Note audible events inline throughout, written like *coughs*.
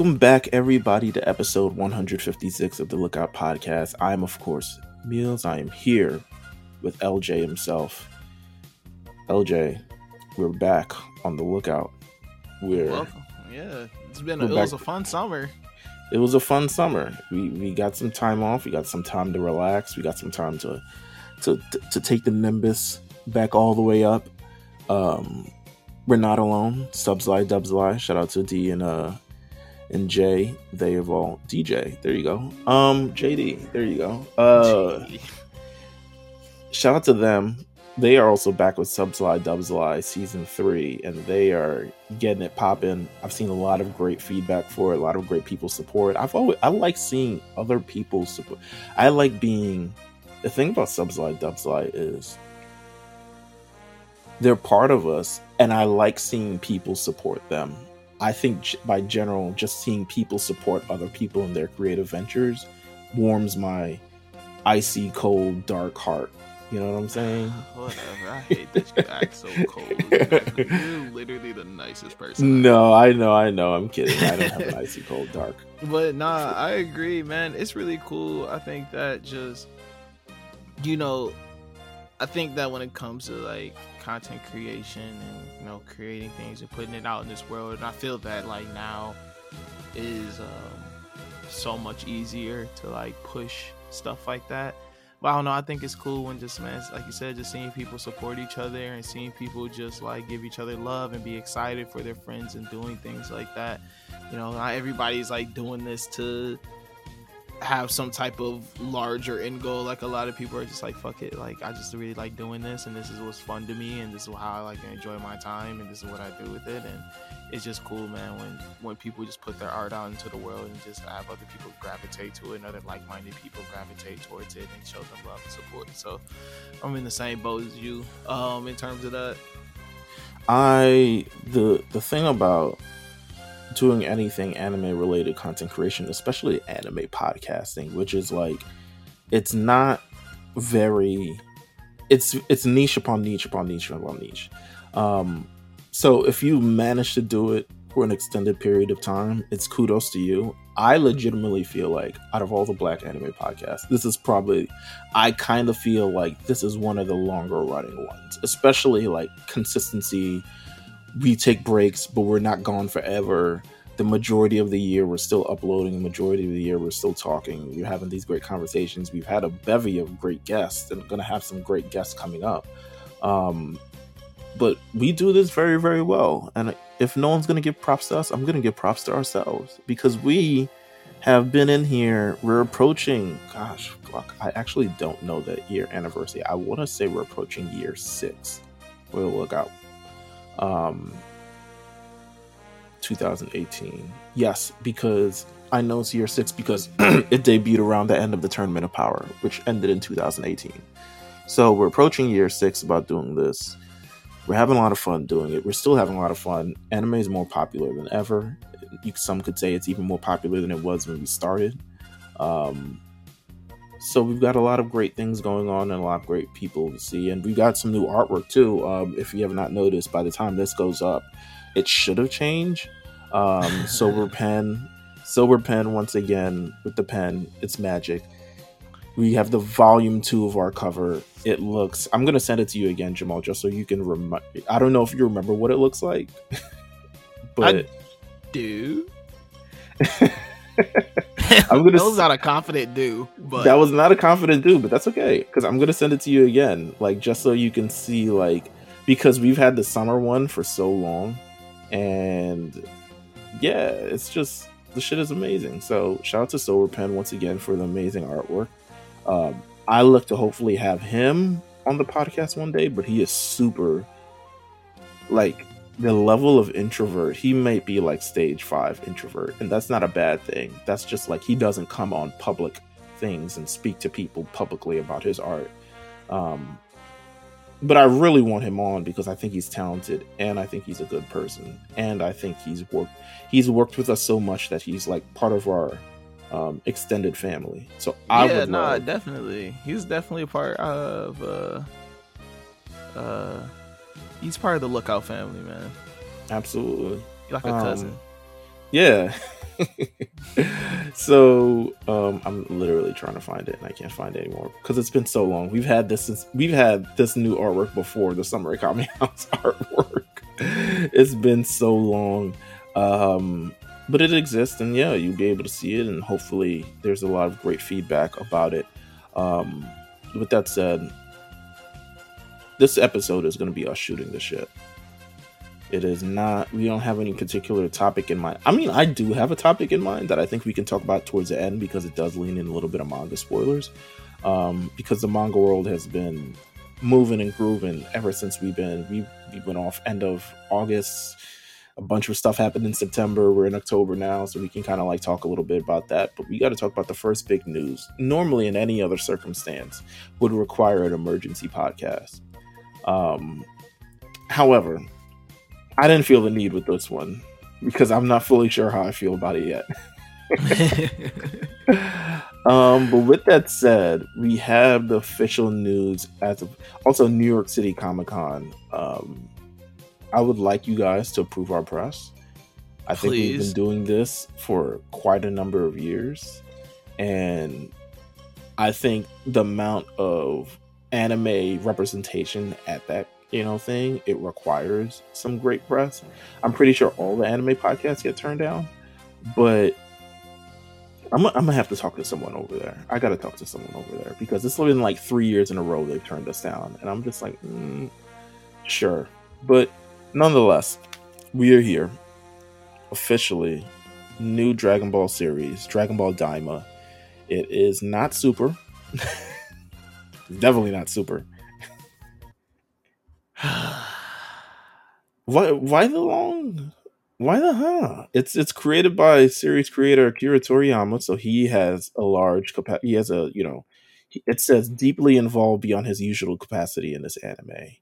Welcome back, everybody, to episode 156 of the Lookout Podcast. I'm, of course, Meelz. I am here with LJ himself. LJ, we're back on the lookout. We're Welcome. Yeah, it's been a, it was a fun summer. it was a fun summer. We we got some time off. We got some time to relax. We got some time to to to, to take the Nimbus back all the way up. Um, we're not alone. Subsly, Dubsly. Shout out to D and uh and J. They have all DJ. There you go. Um, JD. There you go. Uh, shout out to them. They are also back with Subsly Dubsly season three, and they are getting it popping. I've seen a lot of great feedback for it, a lot of great people support. I've always I like seeing other people support. I like being the thing about Subsly Dubsly is they're part of us, and I like seeing people support them. I think by general, just seeing people support other people in their creative ventures warms my icy cold dark heart. You know what I'm saying? *sighs* Whatever. I hate that you act so cold. *laughs* You're literally the nicest person. No, I know, I know. I'm kidding. I don't have an *laughs* icy cold dark. But nah, I agree, man. It's really cool. I think that just you know, I think that when it comes to like content creation and you know creating things and putting it out in this world, and I feel that like now is um, so much easier to like push stuff like that. But I don't know. I think it's cool when just man, like you said, just seeing people support each other and seeing people just like give each other love and be excited for their friends and doing things like that. You know, not everybody's like doing this to have some type of larger end goal. Like a lot of people are just like, fuck it. Like I just really like doing this, and this is what's fun to me, and this is how I like enjoy my time, and this is what I do with it, and it's just cool, man. When when people just put their art out into the world and just have other people gravitate to it, and other like-minded people gravitate towards it, and show them love and support. So I'm in the same boat as you, um, in terms of that. I the the thing about doing anything anime related content creation, especially anime podcasting, which is like it's not very it's it's niche upon niche upon niche upon niche. Um so if you manage to do it for an extended period of time, it's kudos to you. I legitimately feel like out of all the black anime podcasts, this is probably I kind of feel like this is one of the longer running ones, especially like consistency. We take breaks, but we're not gone forever. The majority of the year, we're still uploading. The majority of the year, we're still talking. We're having these great conversations. We've had a bevy of great guests, and going to have some great guests coming up. Um, but we do this very, very well. And if no one's going to give props to us, I'm going to give props to ourselves because we have been in here. We're approaching, gosh, fuck, I actually don't know the year anniversary. I want to say we're approaching year six. We'll look out. Um, 2018. Yes, because I know it's year six because *clears throat* it debuted around the end of the Tournament of Power, which ended in 2018. So we're approaching year six about doing this. We're having a lot of fun doing it. We're still having a lot of fun. Anime is more popular than ever. You, some could say it's even more popular than it was when we started. Um, so we've got a lot of great things going on and a lot of great people to see, and we've got some new artwork too. Um, if you have not noticed, by the time this goes up, it should have changed. Um, *laughs* Silver Pen, Silver Pen once again with the pen. It's magic. We have the volume two of our cover. It looks. I'm gonna send it to you again, Jamal, just so you can remind. I don't know if you remember what it looks like, *laughs* but Do *laughs* *laughs* I'm gonna that was not a confident do, but that was not a confident dude, but that's okay because I'm gonna send it to you again, like just so you can see, like because we've had the summer one for so long, and yeah, it's just the shit is amazing. So shout out to Silver Pen once again for the amazing artwork. Um, I look to hopefully have him on the podcast one day, but he is super like the level of introvert. He might be like stage five introvert, and that's not a bad thing. That's just like he doesn't come on public things and speak to people publicly about his art. Um, but I really want him on because I think he's talented and I think he's a good person and I think he's worked he's worked with us so much that he's like part of our um, extended family. So I yeah, would nah, love, definitely. He's definitely a part of uh uh he's part of the lookout family, man. absolutely. Like a Um, cousin. Yeah. *laughs* so um, I'm literally trying to find it and I can't find it anymore because it's been so long. We've had this since we've had this new artwork before the Summer Comic *laughs* House artwork. it's been so long. Um, but it exists and yeah, you'll be able to see it and hopefully there's a lot of great feedback about it. Um, with that said, this episode is going to be us shooting the shit. It is not, we don't have any particular topic in mind. I mean, I do have a topic in mind that I think we can talk about towards the end because it does lean in a little bit of manga spoilers. Um, because the manga world has been moving and grooving ever since we've been, we, we went off end of August. A bunch of stuff happened in September. We're in October now, so we can kind of like talk a little bit about that. But we got to talk about the first big news. Normally, in any other circumstance, would require an emergency podcast. Um, however, I didn't feel the need with this one because I'm not fully sure how I feel about it yet. *laughs* um, but with that said, we have the official news as of also New York City Comic Con. Um, I would like you guys to approve our press. I think we've been doing this for quite a number of years, and I think the amount of anime representation at that you know thing, it requires some great press. I'm pretty sure all the anime podcasts get turned down, but I'm, I'm gonna have to talk to someone over there. I gotta talk to someone over there because it's been like three years in a row they've turned us down, and I'm just like, mm, sure, but nonetheless, we are here officially. New Dragon Ball series, Dragon Ball Daima. It is not super. *laughs* Definitely not super. *sighs* why why the long why the huh? It's it's created by series creator Akira Toriyama, so he has a large capacity. He has a you know, it says deeply involved beyond his usual capacity in this anime,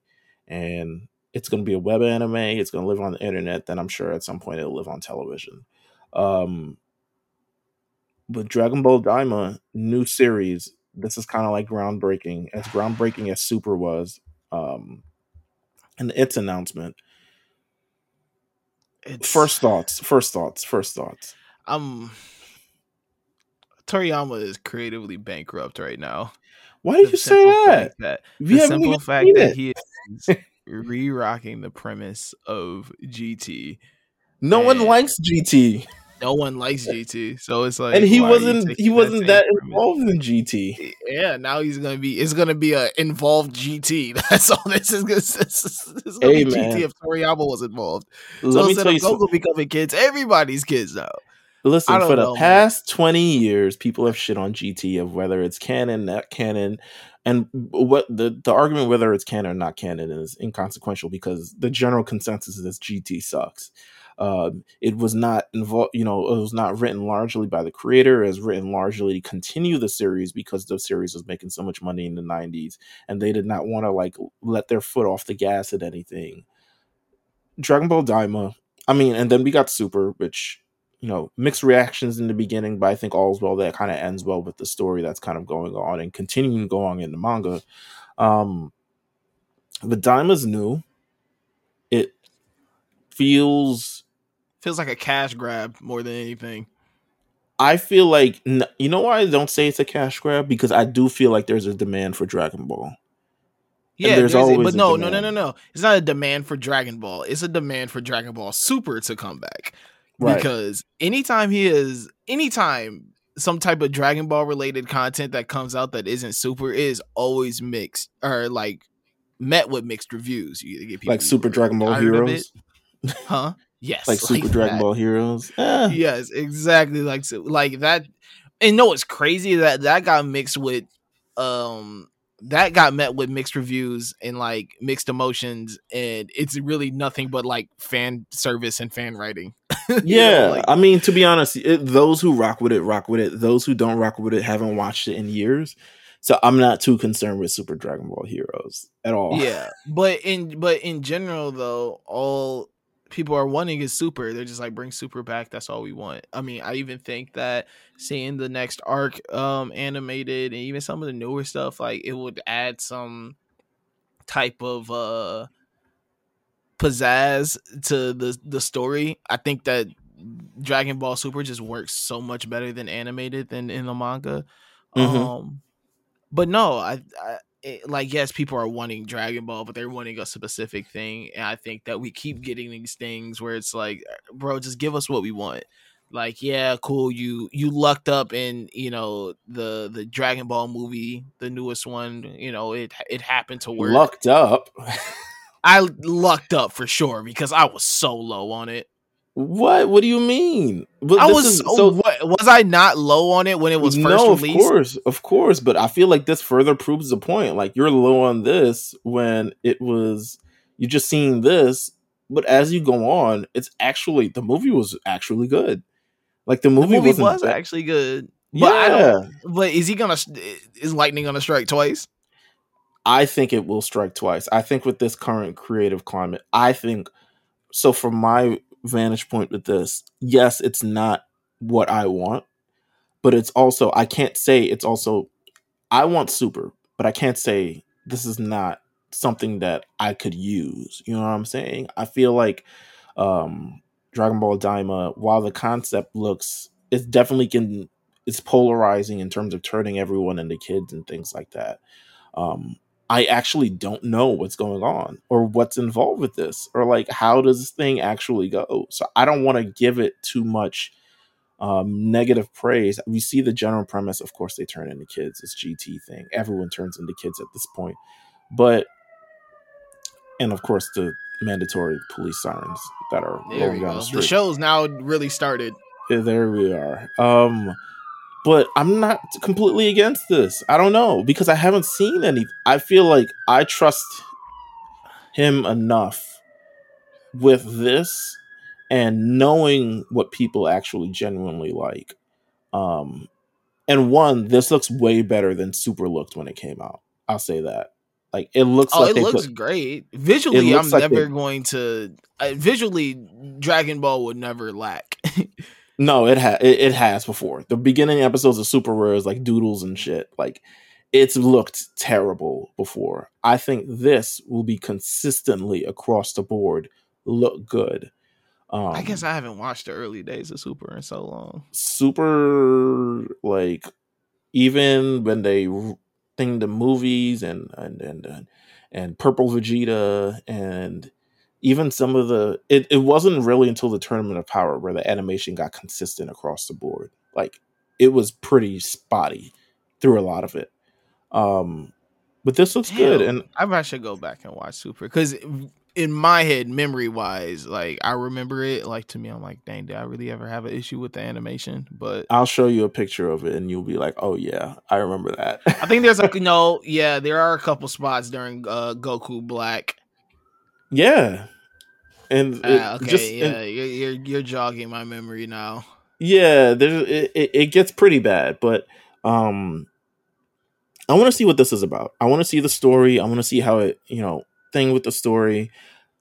and it's going to be a web anime. It's going to live on the internet. Then I'm sure at some point it'll live on television. Um, but Dragon Ball Daima new series. This is kind of like groundbreaking, as groundbreaking as Super was. Um, and its announcement. It's, first thoughts. First thoughts. First thoughts. Um, Toriyama is creatively bankrupt right now. Why did you say that? that the simple fact that he *laughs* is re-rocking the premise of GT. No one likes GT no one likes GT, so it's like, and he wasn't he wasn't that, that involved in GT. Yeah, now he's gonna be it's gonna be a involved GT. *laughs* That's all this is. *laughs* This, this is gonna hey, be man. GT if Toriyama was involved. Let so me tell you, Goku becoming kids, everybody's kids now. Listen, for the past man. twenty years, people have shit on GT of whether it's canon, not canon, and what the the argument whether it's canon or not canon is inconsequential because the general consensus is GT sucks. Uh, it was not involved, you know, it was not written largely by the creator. It was written largely to continue the series because the series was making so much money in the 90s and they did not want to like let their foot off the gas at anything. Dragon Ball Daima, I mean, and then we got Super, which, you know, mixed reactions in the beginning, but I think all's well that kind of ends well with the story that's kind of going on and continuing to go on in the manga. Um, but Daima's new. It feels feels like a cash grab more than anything. I feel like you know why I don't say it's a cash grab because I do feel like there's a demand for Dragon Ball. Yeah, there's, there's always, but no, no, no, no, no. It's not a demand for Dragon Ball. It's a demand for Dragon Ball Super to come back. Right. Because anytime he is, anytime some type of Dragon Ball related content that comes out that isn't Super is always mixed or like met with mixed reviews. You get people like Super Dragon Ball Heroes, huh? Yes, like Super Dragon that. Ball Heroes. Eh. Yes, exactly like like that. And no, it's crazy that that got mixed with um that got met with mixed reviews and like mixed emotions and it's really nothing but like fan service and fan writing *laughs* yeah know, like, i mean to be honest it, those who rock with it rock with it those who don't rock with it haven't watched it in years so i'm not too concerned with super dragon ball heroes at all yeah but in but in general though all people are wanting is super. They're just like bring super back. That's all we want. I mean, I even think that seeing the next arc um animated and even some of the newer stuff, like it would add some type of uh pizzazz to the the story. I think that Dragon Ball Super just works so much better than animated than in the manga. Mhm. Um, but no, I, I it, like yes, people are wanting Dragon Ball, but they're wanting a specific thing, and I think that we keep getting these things where it's like, uh, bro, just give us what we want. Like, yeah, cool. You you lucked up in you know the the Dragon Ball movie, the newest one. You know it it happened to work. Lucked up. *laughs* I lucked up for sure because I was so low on it. What? What do you mean? But I was is- so what, was I not low on it when it was first no, released? of course, of course. But I feel like this further proves the point. Like you're low on this when it was you just seeing this, but as you go on, it's actually the movie was actually good. Like the The movie, movie wasn't was bad. actually good, but I yeah, don't. But is he gonna? Is lightning gonna strike twice? I think it will strike twice. I think with this current creative climate, I think so. From my vantage point with this, yes, it's not what I want, but it's also I can't say it's also I want super, but I can't say this is not something that I could use. You know what I'm saying? I feel like um Dragon Ball Daima, while the concept looks it's definitely can it's polarizing in terms of turning everyone into kids and things like that. Um I actually don't know what's going on or what's involved with this or like how does this thing actually go. So I don't want to give it too much um, negative praise. We see the general premise. Of course, they turn into kids. It's GT thing. Everyone turns into kids at this point, but and of course the mandatory police sirens that are There rolling down go. the The show's now really started. Yeah, there we are. Um, but I'm not completely against this. I don't know because I haven't seen any. I feel like I trust him enough with this and knowing what people actually genuinely like. Um, and one, this looks way better than Super looked when it came out. I'll say that. Like it looks Oh, like it looks put great. Visually, I'm like never they- going to. Uh, visually, Dragon Ball would never lack. *laughs* No, it has it, it has before. The beginning episodes of Super Rare is like doodles and shit. Like it's looked terrible before. I think this will be consistently across the board look good. Um, I guess I haven't watched the early days of Super in so long. super like even when they thing the movies and and and and, and Purple Vegeta and even some of the it, it wasn't really until the tournament of power where the animation got consistent across the board like it was pretty spotty through a lot of it um but this looks good and I probably should go back and watch Super because in my head, memory wise, like I remember it. Like to me, I'm like, dang, did I really ever have an issue with the animation? But i'll show you a picture of it and you'll be like oh yeah i remember that I think there's a *laughs* no, yeah, there are a couple spots during uh, Goku Black. Yeah. And Ah, okay, just and- yeah, you're, you're you're jogging my memory now. yeah there it, it, it gets pretty bad but um i want to see what this is about. I want to see the story. I want to see how it you know thing with the story.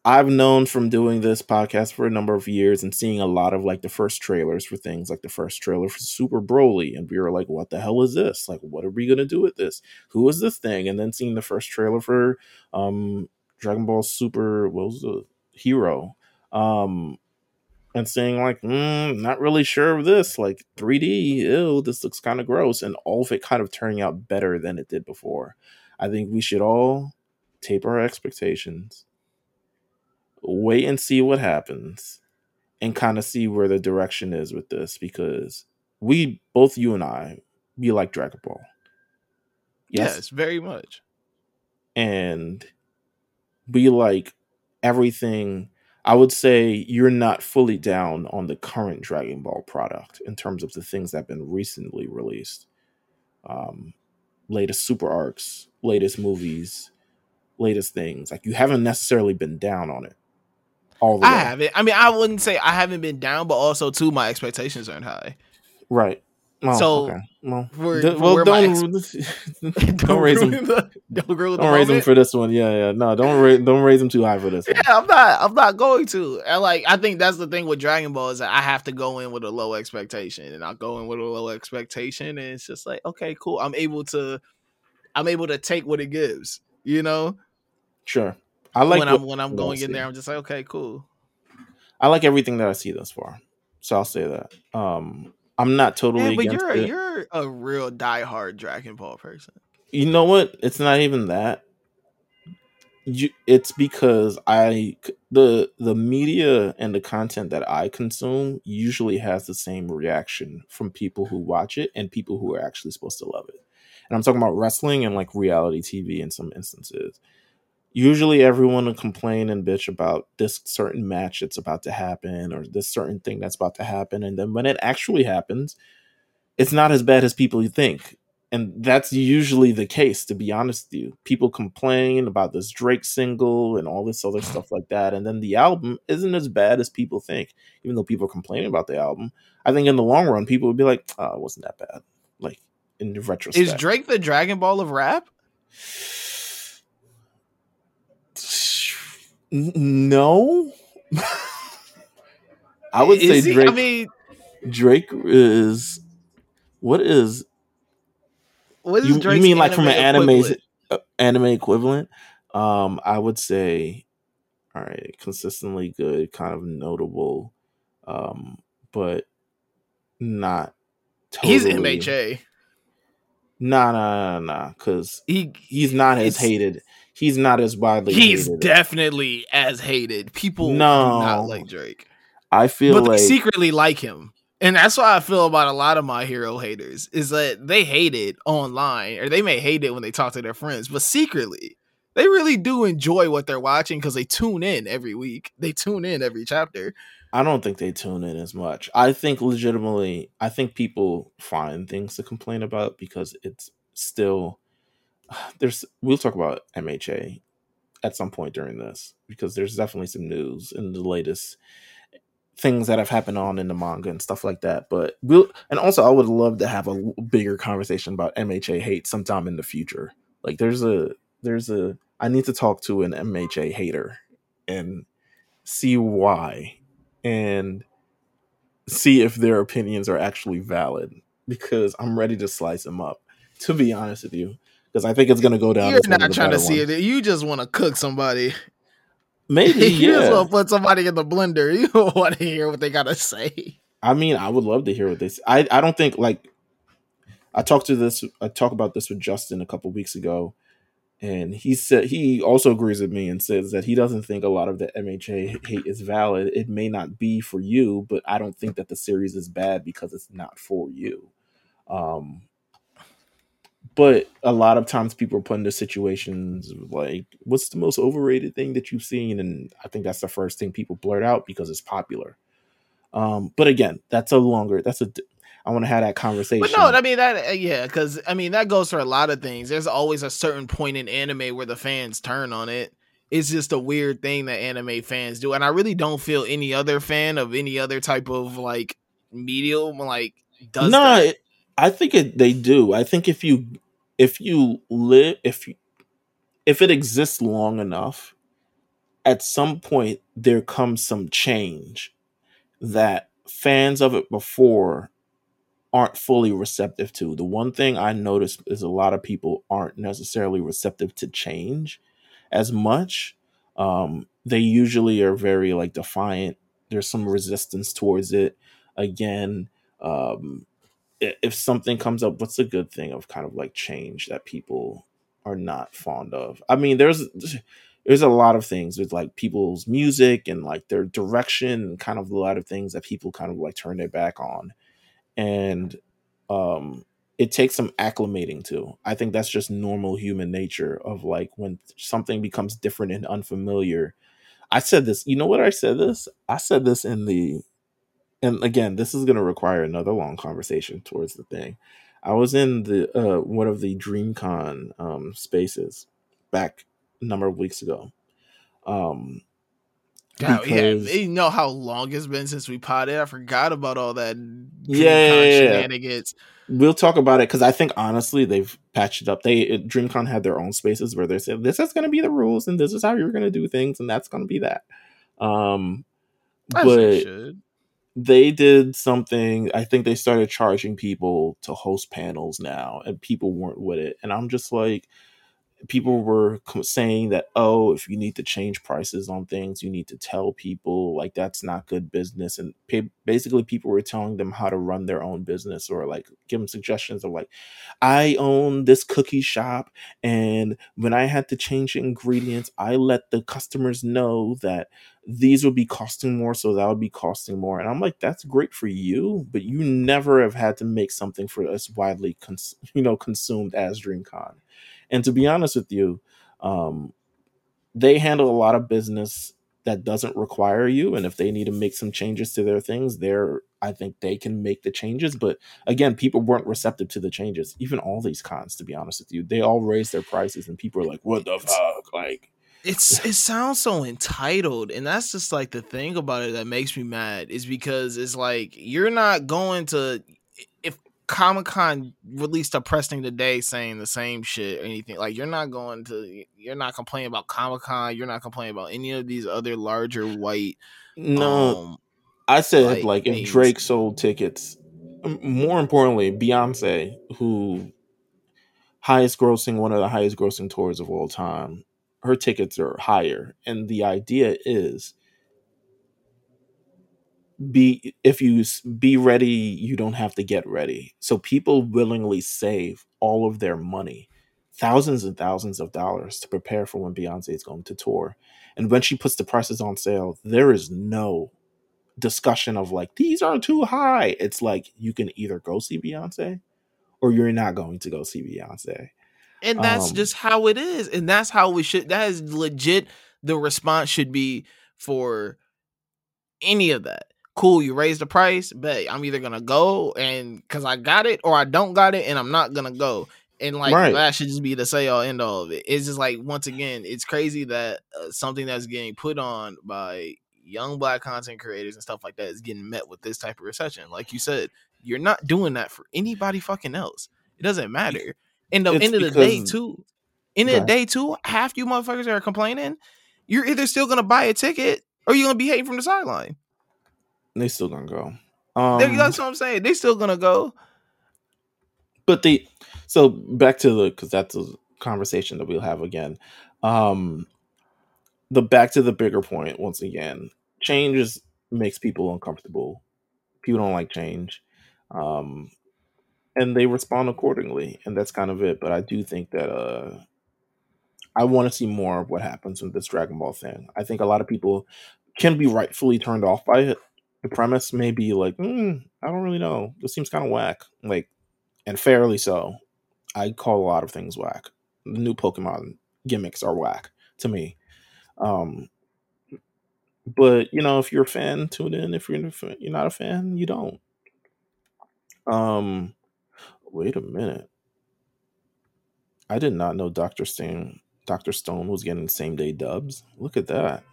I've known from doing this podcast for a number of years and seeing a lot of like the first trailers for things like the first trailer for super broly and we were like what the hell is this? Like what are we gonna do with this? Who is this thing? And then seeing the first trailer for um dragon ball super what was the hero um and saying like, mm, not really sure of this. Like 3D, ew, this looks kind of gross, and all of it kind of turning out better than it did before. I think we should all taper our expectations, wait and see what happens, and kind of see where the direction is with this because we both you and I we like Dragon Ball. Yes, very much. and we like everything. I would say you're not fully down on the current Dragon Ball product in terms of the things that have been recently released. Um, latest super arcs, latest movies, latest things. Like you haven't necessarily been down on it. All the I way. haven't. I mean, I wouldn't say I haven't been down, but also too, my expectations aren't high. Right. Well, So, okay. Well, for- d- for well my don't, *laughs* *laughs* don't raise them. the- don't Don't raise them moment. for this one. Yeah, yeah. No, don't raise don't raise them too high for this. One. Yeah, I'm not. I'm not going to. And like, I think that's the thing with Dragon Ball is that I have to go in with a low expectation, and I'll go in with a low expectation, and it's just like, okay, cool. I'm able to, I'm able to take what it gives. You know, Sure. I like when I'm when I'm going in there, I'm just like, okay, cool. I like everything that I see thus far. So I'll say that. Um, I'm not totally. Yeah, but you're a, it. you're a real diehard Dragon Ball person. You know what? It's not even that. You, it's because I the the media and the content that I consume usually has the same reaction from people who watch it and people who are actually supposed to love it. And I'm talking about wrestling and like reality TV in some instances. Usually everyone will complain and bitch about this certain match that's about to happen or this certain thing that's about to happen. And then when it actually happens, it's not as bad as people think. And that's usually the case to be honest with you. People complain about this drake single and all this other stuff like that. And then the album isn't as bad as people think even though people are complaining about the album. I think in the long run people would be like oh it wasn't that bad. Like in retrospect. Is Drake the Dragon Ball of rap? No i would say Is he- drake I mean, drake is what is what is you, you mean like from an anime equivalent? uh, anime equivalent um i would say all right consistently good kind of notable um but not totally He's MHA. nah nah nah nah because He he's not as hated he's not as widely he's hated definitely as hated. People No. do not like Drake, i feel but like they secretly like him. And that's why I feel about a lot of my hero haters is that they hate it online, or they may hate it when they talk to their friends, but secretly they really do enjoy what they're watching because they tune in every week. They tune in every chapter. I don't think they tune in as much. I think legitimately, I think people find things to complain about because it's still *sighs* there's. We'll talk about MHA at some point during this because there's definitely some news in the latest things that have happened on in the manga and stuff like that. But we'll and also I would love to have a bigger conversation about MHA hate sometime in the future. Like there's a there's a I need to talk to an MHA hater and see why and see if their opinions are actually valid because I'm ready to slice them up. To be honest with you, because I think it's gonna go down. You're as one of not trying to see ones. it. You just want to cook somebody. Maybe *laughs* you just want to put somebody in the blender. *laughs* You don't want to hear what they gotta say. I mean, I would love to hear what they say. I I don't think like I talked to this. I talked about this with Justin a couple weeks ago, and he said he also agrees with me and says that he doesn't think a lot of the MHA hate is valid. It may not be for you, but I don't think that the series is bad because it's not for you. Um, but a lot of times people are put into situations like, "What's the most overrated thing that you've seen?" And I think that's the first thing people blurt out because it's popular. Um, but again, that's a longer. That's a. I want to have that conversation. But no, I mean that uh, yeah, because I mean that goes for a lot of things. There's always a certain point in anime where the fans turn on it. It's just a weird thing that anime fans do, and I really don't feel any other fan of any other type of like medium like does no, it- I think it, they do. I think if you if you live if you, if it exists long enough, at some point there comes some change that fans of it before aren't fully receptive to. The one thing I notice is a lot of people aren't necessarily receptive to change as much. Um, they usually are very like defiant. There's some resistance towards it. Again, um, if something comes up, what's a good thing of kind of like change that people are not fond of? I mean, there's there's a lot of things with like people's music and like their direction and kind of a lot of things that people kind of like turn their back on. And um it takes some acclimating to. I think that's just normal human nature of like when something becomes different and unfamiliar. I said this you know what i said this? I said this in the and again this is going to require another long conversation towards the thing i was in the uh one of the dreamcon um spaces back a number of weeks ago um God, yeah, you know how long it's been since we potted. I forgot about all that Yeah, yeah, yeah, shenanigans. we'll talk about it because I think honestly they've patched it up. They DreamCon had their own spaces where they said this is going to be the rules and this is how you're going to do things and that's going to be that. Um, As but should. They did something. I think they started charging people to host panels now, and people weren't with it. And I'm just like, people were saying that oh if you need to change prices on things you need to tell people like that's not good business. And basically people were telling them how to run their own business or like give them suggestions of like i own this cookie shop and when i had to change ingredients i let the customers know that these would be costing more so that would be costing more. And i'm like that's great for you but you never have had to make something for us widely cons- you know consumed as dreamcon and to be honest with you, um, they handle a lot of business that doesn't require you. And if they need to make some changes to their things, they're I think they can make the changes. But again, people weren't receptive to the changes. Even all these cons, to be honest with you, they all raised their prices, and people are like, "What the fuck?" Like, it's *laughs* it sounds so entitled, and that's just like the thing about it that makes me mad is because it's like you're not going to Comic Con released a press thing today saying the same shit or anything. Like you're not going to you're not complaining about Comic Con, you're not complaining about any of these other larger white No. Um, I said like, like if. Drake sold tickets more importantly, Beyonce, who highest grossing one of the highest grossing tours of all time, her tickets are higher. And the idea is be if you be ready you don't have to get ready. So people willingly save all of their money thousands and thousands of dollars to prepare for when beyonce is going to tour. And when she puts the prices on sale there is no discussion of like these are too high. It's like you can either go see beyonce or you're not going to go see beyonce. And that's um, just how it is and that's how we should that is legit the response should be for any of that cool, you raise the price, but I'm either gonna go and because I got it or I don't got it and I'm not gonna go. And like right. that should just be the say all end all of it. It's just like once again, it's crazy that uh, something that's getting put on by young black content creators and stuff like that is getting met with this type of recession. Like you said, you're not doing that for anybody fucking else. It doesn't matter. In the it's end of the day, too. In the day, too, half you motherfuckers are complaining, you're either still gonna buy a ticket or you're gonna be hating from the sideline. They still gonna go. Um, that's what I'm saying. They still gonna go. But they so back to the because that's a conversation that we'll have again. Um the back to the bigger point once again. Change is, makes people uncomfortable. People don't like change. Um and they respond accordingly and that's kind of it but i do think that uh i want to see more of what happens with this dragon ball thing i think a lot of people can be rightfully turned off by it the premise may be like, mm, I don't really know. This seems kind of whack. Like, and fairly so. I call a lot of things whack. The new Pokemon gimmicks are whack to me. Um, but you know, if you're a fan, tune in. If you're you're not a fan, you don't. Um, wait a minute. I did not know Doctor Stone Doctor Stone was getting same day dubs. Look at that.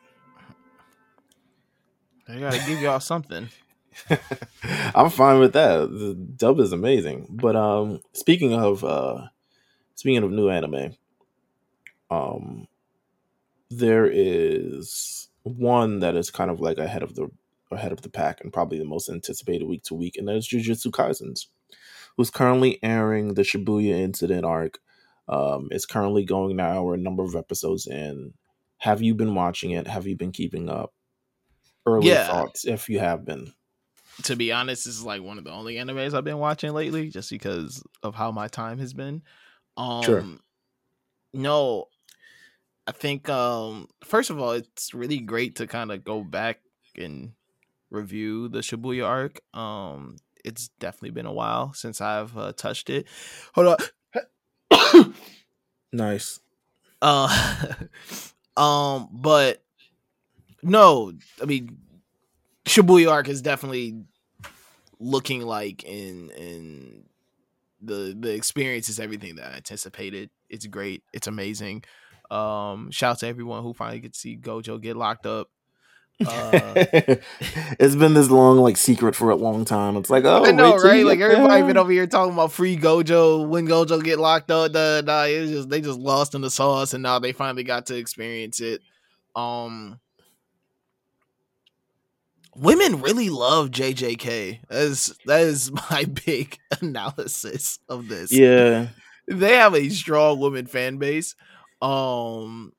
They gotta give y'all something. *laughs* I'm fine with that. The dub is amazing. But um speaking of uh speaking of new anime, um there is one that is kind of like ahead of the ahead of the pack and probably the most anticipated week to week, and that is Jujutsu Kaisens, who's currently airing the Shibuya incident arc. Um, it's currently going now. We're a number of episodes in. Have you been watching it? Have you been keeping up? Early yeah. thoughts if you have been. To be honest, this is like one of the only animes I've been watching lately, just because of how my time has been. Um, sure. No, I think um, first of all, it's really great to kind of go back and review the Shibuya arc. Um, it's definitely been a while since I've uh, touched it. Hold on. *coughs* nice. Uh, *laughs* um, but no, I mean Shibuya arc is definitely looking like in in the the experience is everything that I anticipated. It's great. It's amazing. Um, shout out to everyone who finally get to see Gojo get locked up. *laughs* Uh, it's been this long like secret for a long time. It's like oh, I know, right? Like everybody been over here talking about free Gojo when Gojo get locked up. Da, it's just they just lost in the sauce, and now they finally got to experience it. Um, women really love JJK. That is that is *laughs* my big analysis of this. Yeah. They have a strong women fan base. Um,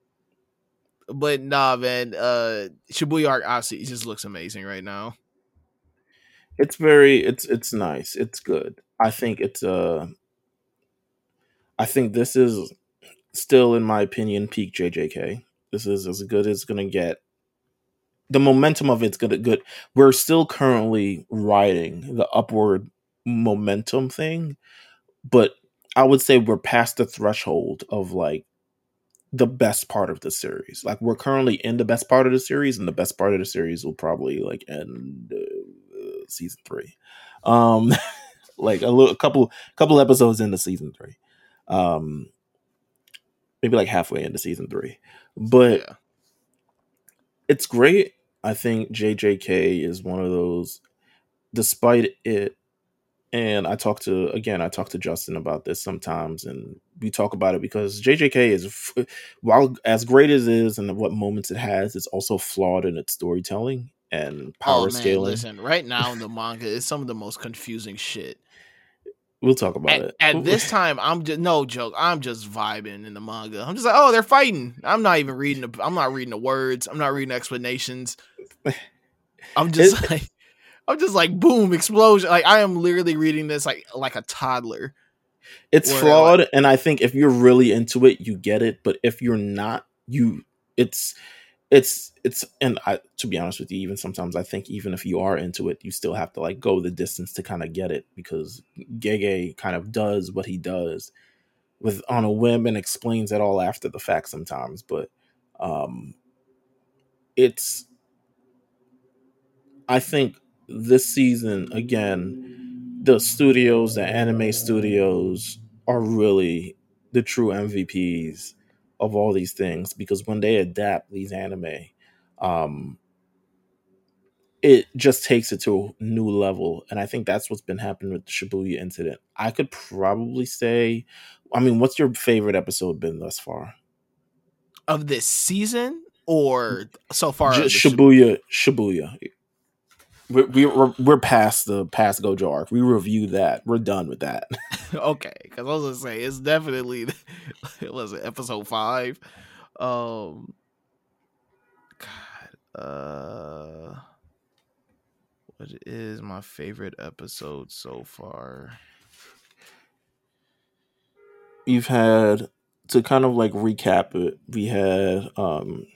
but nah, man. Uh, Shibuya arc obviously just looks amazing right now. It's very it's it's nice. It's good. I think it's uh I think this is still in my opinion peak JJK. This is as good as going to get. The momentum of it's gonna good. We're still currently riding the upward momentum thing, but I would say we're past the threshold of like the best part of the series. Like we're currently in the best part of the series, and the best part of the series will probably like end uh, season three. Um, *laughs* like a little, a couple, couple episodes into season three. Um, maybe like halfway into season three, but yeah. it's great. I think JJK is one of those, despite it and I talk to again, I talk to Justin about this sometimes, and we talk about it because JJK is, while as great as it is and what moments it has, it's also flawed in its storytelling and oh, power oh, man, scaling. Listen, right now in the *laughs* manga, it's some of the most confusing shit. We'll talk about at, it. At this *laughs* time, I'm just no joke. I'm just vibing in the manga. I'm just like, oh, they're fighting. I'm not even reading. The, I'm not reading the words. I'm not reading explanations. I'm just like, I'm just like boom explosion. Like I am literally reading this like like a toddler. It's flawed, like, and I think if you're really into it, you get it. But if you're not, you it's it's it's and I to be honest with you, even sometimes I think even if you are into it, you still have to like go the distance to kind of get it because Gege kind of does what he does with on a whim and explains it all after the fact sometimes. But um it's I think this season again, the studios, the anime studios are really the true MVPs of all these things because when they adapt these anime, um, it just takes it to a new level. And I think that's what's been happening with the Shibuya incident. I could probably say, I mean, what's your favorite episode been thus far? Of this season or so far? Just Shibuya, Shibuya we, we're, we're past the past Gojo arc. We review that. We're done with that. *laughs* okay, because I was gonna say it's definitely *laughs* it was episode five. Um, God, uh, what is my favorite episode so far? You've had to kind of like recap it. We had um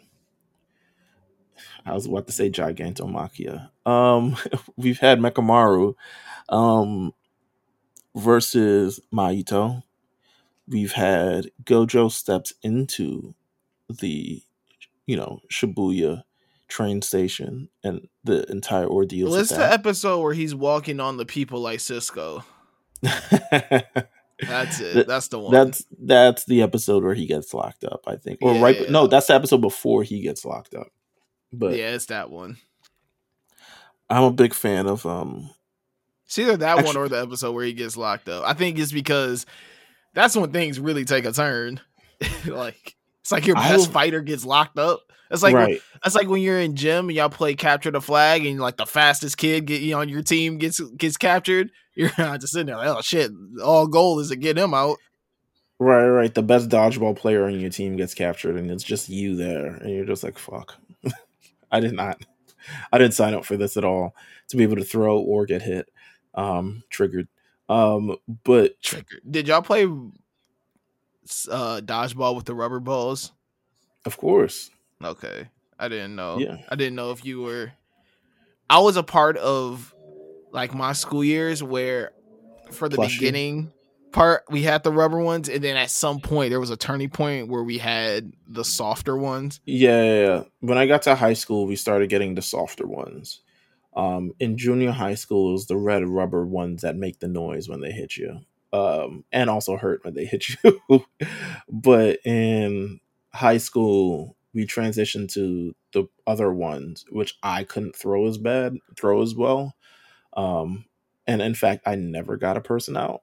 I was about to say Gigantomachia. Um, *laughs* we've had Mechamaru um, versus Mahito. We've had Gojo steps into the, you know, Shibuya train station and the entire ordeal. Well, it's the episode where he's walking on the people like Cisco. *laughs* that's it. That's the one. That's that's the episode where he gets locked up. I think, or yeah, right? Yeah. No, that's the episode before he gets locked up. But yeah, it's that one. I'm a big fan of um it's either that actually, one or the episode where he gets locked up. I think it's because that's when things really take a turn. *laughs* like it's like your best fighter gets locked up. It's like right. that's like when you're in gym and y'all play capture the flag and like the fastest kid get you know, on your team gets gets captured. *laughs* You're not just sitting there like, oh shit, all goal is to get him out. Right, right. The best dodgeball player on your team gets captured and it's just you there and you're just like fuck. I did not. I didn't sign up for this at all to be able to throw or get hit. Um, triggered. Um, but triggered. Did y'all play uh dodgeball with the rubber balls? Of course. Okay. I didn't know. Yeah. I didn't know if you were I was a part of like my school years where for the beginning part we had the rubber ones and then at some point there was a turning point where we had the softer ones. Yeah, yeah, yeah. when i got to high school we started getting the softer ones. Um, in junior high school it was the red rubber ones that make the noise when they hit you um, and also hurt when they hit *laughs* you. But in high school we transitioned to the other ones which i couldn't throw as bad throw as well. Um, and in fact i never got a person out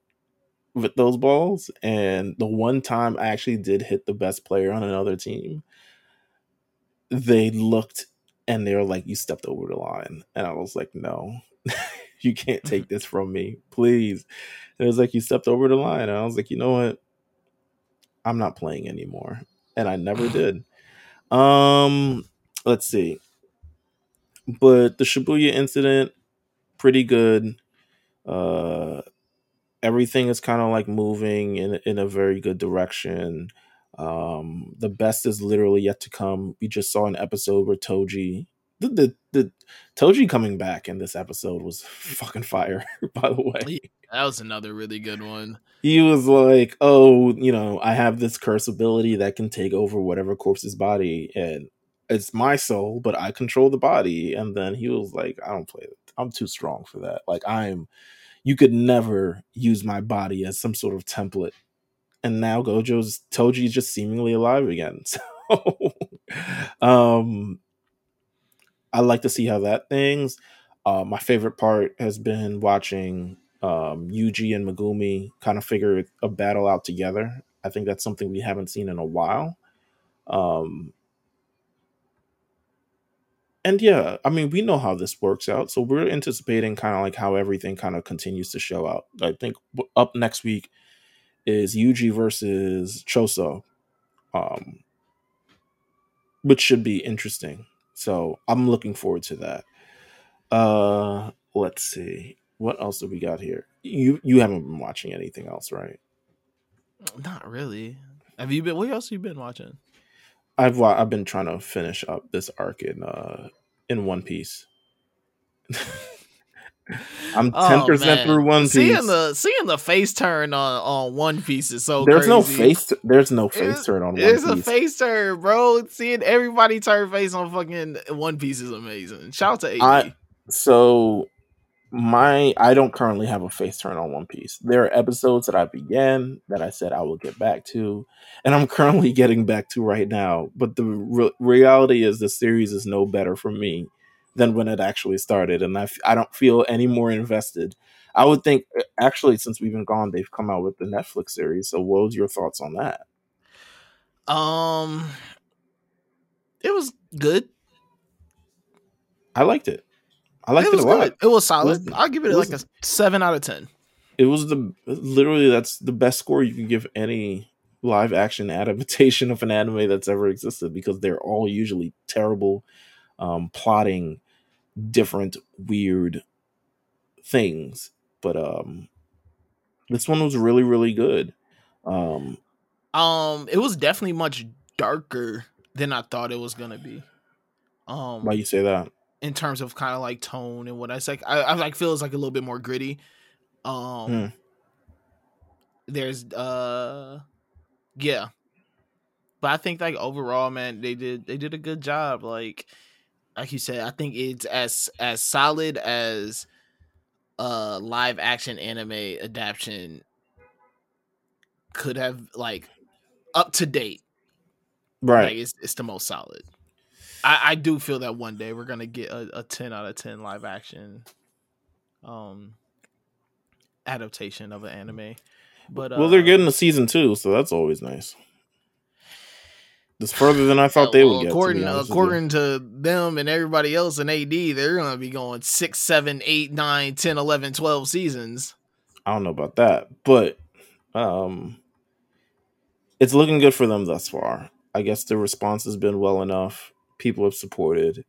with those balls. And the one time I actually did hit the best player on another team, they looked and they were like, You stepped over the line. And I was like, No, *laughs* you can't *laughs* take this from me, please. And it was like, You stepped over the line. And I was like, You know what? I'm not playing anymore. and I never *sighs* did. Um, let's see. But the Shibuya incident, pretty good. Uh, everything is kind of like moving in in a very good direction. Um, the best is literally yet to come. We just saw an episode where Toji, the, the, the Toji coming back in this episode was *laughs* fucking fire. *laughs* By the way, that was another really good one. He was like, "Oh, you know, I have this curse ability that can take over whatever corpse's body, and it's my soul, but I control the body." And then he was like, "I don't play it. I'm too strong for that. Like, I'm." You could never use my body as some sort of template and now Gojo's Toji's just seemingly alive again. *laughs* So um I like to see how that things. Uh, my favorite part has been watching um, Yuji and Megumi kind of figure a battle out together. I think that's something we haven't seen in a while. Um, and yeah, I mean, we know how this works out, so we're anticipating kind of like how everything kind of continues to show out. I think up next week is Yuji versus Choso, um, which should be interesting. So I'm looking forward to that. Uh, let's see what else do we got here. You you haven't been watching anything else, right? Not really. Have you been? What else have you been watching? I've I've been trying to finish up this arc in uh in One Piece. *laughs* I'm ten oh, percent through One Piece. Seeing the seeing the face turn on on One Piece is so. There's crazy. no face. There's no face turn on. One Piece. There's a face turn, bro. Seeing everybody turn face on fucking One Piece is amazing. Shout out to AD. I, so my I don't currently have a face turn on One Piece. There are episodes that I began that I said I will get back to, and I'm *laughs* currently getting back to right now. But the re- reality is, the series is no better for me than when it actually started, and I f- I don't feel any more invested. I would think actually since we've been gone, they've come out with the Netflix series. So, what was your thoughts on that? Um, it was good. I liked it. I liked it, it a lot. Good. It was solid. It was, I'll give it, it like a seven out of ten. It was the literally that's the best score you can give any live action *laughs* adaptation of an anime that's ever existed because they're all usually terrible um, plotting different weird things. But um this one was really, really good. Um um it was definitely much darker than I thought it was gonna be. Um why you say that? In terms of kind of like tone and what I like I, I like feel it's like a little bit more gritty. Um hmm. there's uh yeah. But I think like overall, man, they did they did a good job. Like like you said, I think it's as as solid as a live action anime adaptation could have like up to date. Right. Like it's it's the most solid. I, I do feel that one day we're gonna get a, a ten out of ten live action um adaptation of an anime. But well, uh, they're getting a season two, so that's always nice. It's further than I thought they well, would get. According to according to them and everybody else in AD, they're gonna be going six, seven, eight, nine, 10, 11, 12 seasons. I don't know about that, but um it's looking good for them thus far. I guess the response has been well enough. People have supported.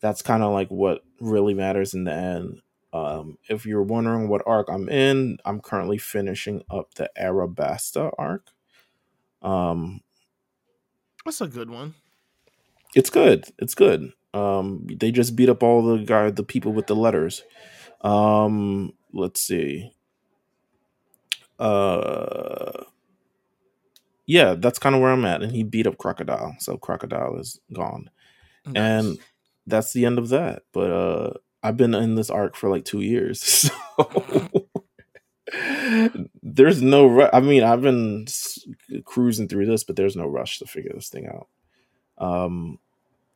That's kind of like what really matters in the end. Um, if you're wondering what arc I'm in, I'm currently finishing up the Arabasta arc. Um, that's a good one. It's good. It's good. Um, they just beat up all the guy, the people with the letters. Um, let's see. Uh, yeah, that's kind of where I'm at. And he beat up Crocodile, so Crocodile is gone, nice. and that's the end of that. But uh, I've been in this arc for like two years, *laughs* so there's no. Ru- I mean, I've been cruising through this, but there's no rush to figure this thing out. Um,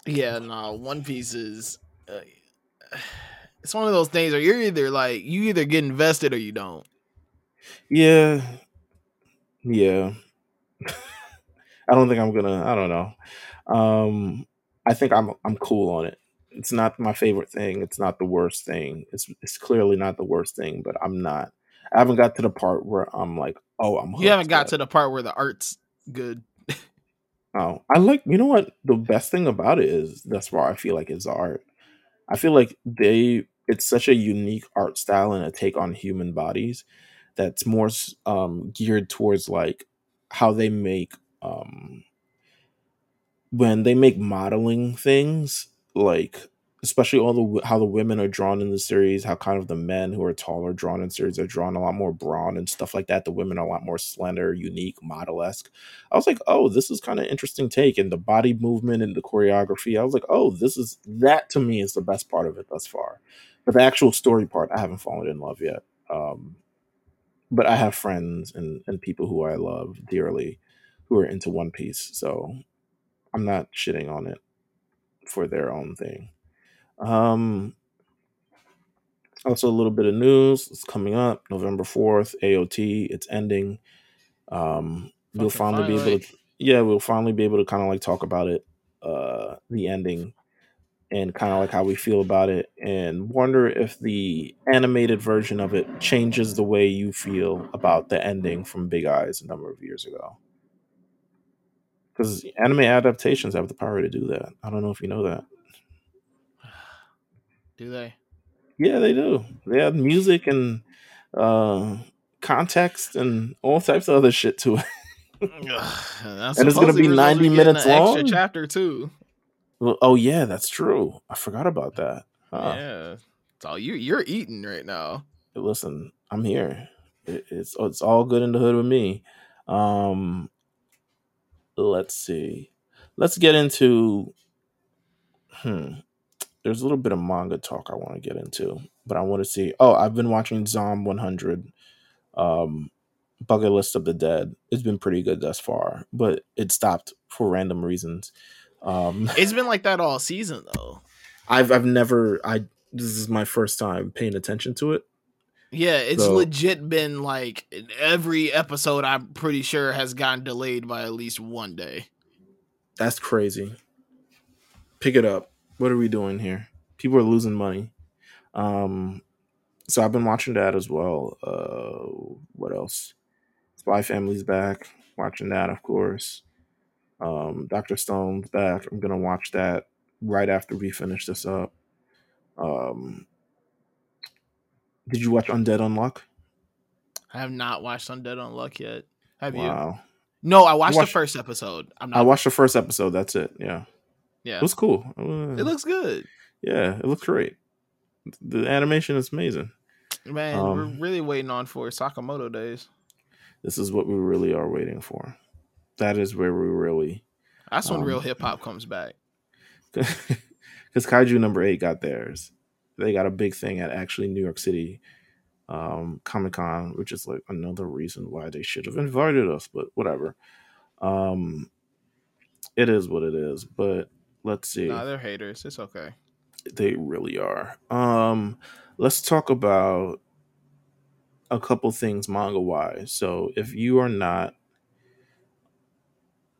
yeah, no, One Piece is. Uh, *sighs* it's one of those things where you're either like you either get invested or you don't. Yeah, yeah. *laughs* I don't think I'm gonna. I don't know. Um, I think I'm I'm cool on it. It's not my favorite thing. It's not the worst thing. It's it's clearly not the worst thing, but I'm not I haven't got to the part where I'm like, oh, I'm. You haven't got to the part where the art's good. *laughs* Oh, I like. You know what? The best thing about it is that's why I feel like it's art. I feel like they. It's such a unique art style and a take on human bodies that's more um, geared towards like how they make um, when they make modeling things like especially all the how the women are drawn in the series, how kind of the men who are taller drawn in series are drawn a lot more brawn and stuff like that. The women are a lot more slender, unique, model esque. I was like, oh, this is kind of interesting take, and the body movement and the choreography. I was like, oh, this is that to me is the best part of it thus far. But the actual story part, I haven't fallen in love yet. Um, but I have friends and and people who I love dearly who are into One Piece, so I'm not shitting on it for their own thing. Um, also, a little bit of news. It's coming up November 4th, AOT. It's ending. Um, we'll finally, finally be able to, yeah, we'll finally be able to kind of like talk about it, uh, the ending, and kind of like how we feel about it, and wonder if the animated version of it changes the way you feel about the ending from Big Eyes a number of years ago. Because anime adaptations have the power to do that. I don't know if you know that. Do they? Yeah, they do. They have music and uh, context and all types of other shit to it. and it's going to be 90 minutes long. Extra chapter too. Well, oh yeah, that's true. I forgot about that. Huh. Yeah, it's all you. You're eating right now. Listen, I'm here. It, it's it's all good in the hood with me. Um, let's see. Let's get into. Hmm there's a little bit of manga talk I want to get into, but I want to see. Oh, I've been watching Zom 100, um, Bucket List of the Dead. It's been pretty good thus far, but it stopped for random reasons. Um, it's been like that all season though. *laughs* I've I've never I this is my first time paying attention to it. Yeah, it's so, legit been like every episode. I'm pretty sure has gotten delayed by at least one day. That's crazy. Pick it up what are we doing here? People are losing money. Um, so I've been watching that as well. Uh, what else? Spy Family's back. Watching that, of course. Um, Doctor Stone's back. I'm gonna watch that right after we finish this up. Um, did you watch Undead Unluck? I have not watched Undead Unluck yet. Have wow. you? No, I watched, watched, the first episode. I'm not. I watched the first episode. That's it. Yeah. Yeah, it was cool. It looks good. Yeah, it looks great. The animation is amazing. Man, um, we're really waiting on for Sakamoto days. This is what we really are waiting for. That is where we really. That's when um, real hip hop comes back. *laughs* Because Kaiju number eight got theirs. They got a big thing at actually New York City um, Comic Con, which is like another reason why they should have invited us, but whatever. Um, it is what it is. But Let's see. Nah, they're haters. It's okay. They really are. Um, let's talk about a couple things manga wise. So if you are not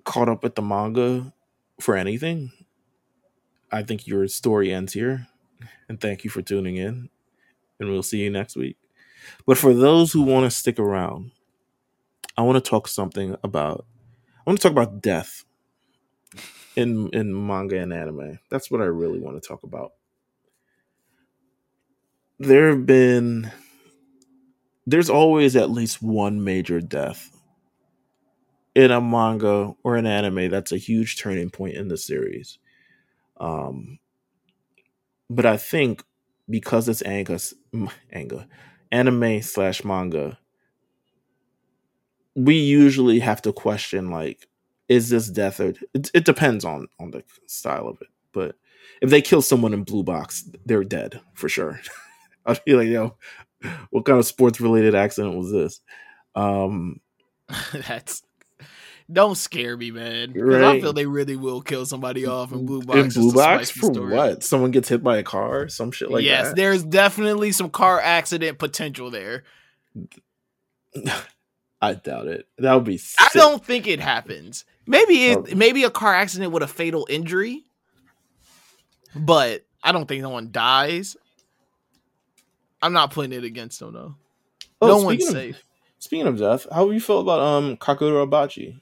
caught up with the manga for anything, I think your story ends here. And thank you for tuning in. And we'll see you next week. But for those who want to stick around, I want to talk something about I want to talk about death in in manga and anime. That's what I really want to talk about. There have been there's always at least one major death in a manga or an anime that's a huge turning point in the series. Um but I think because it's anga, anger, anime slash manga, we usually have to question like is this death or it, it depends on on the style of it. But if they kill someone in blue box they're dead for sure. *laughs* I'd be like yo what kind of sports related accident was this? Um *laughs* that's don't scare me, man. Because right. I feel they really will kill somebody off in blue box. In blue box for story. what? Someone gets hit by a car, some shit like yes, that. Yes, there's definitely some car accident potential there. *laughs* I doubt it. That would be. Sick. I don't think it happens. Maybe it, maybe a car accident with a fatal injury, but I don't think no one dies. I'm not putting it against them though. Oh, no one's of, safe. Speaking of death, how do you feel about um Kagurabachi?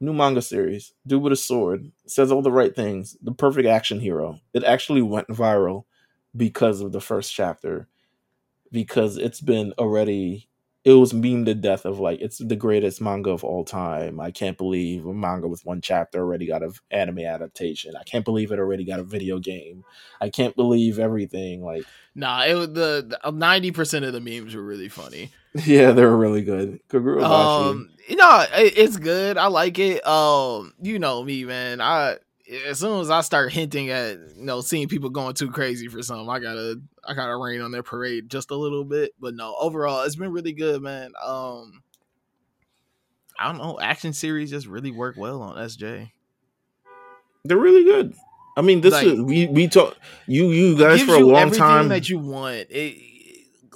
New manga series, dude with a sword, says all the right things, the perfect action hero. It actually went viral because of the first chapter, because it's been already it was meme to death of like it's the greatest manga of all time. I can't believe a manga with one chapter already got an anime adaptation. I can't believe it already got a video game. I can't believe everything. Like nah, it the ninety percent of the memes were really funny. *laughs* Yeah, they were really good. Kagura um, you know, it, it's good. I like it. Um, you know me, man. I as soon as I start hinting at you know seeing people going too crazy for something, I gotta I gotta rain on their parade just a little bit. But no, overall, it's been really good, man. Um, I don't know, action series just really work well on SJ. They're really good. I mean, this like, is we we talk you you guys for a long time that you want. It,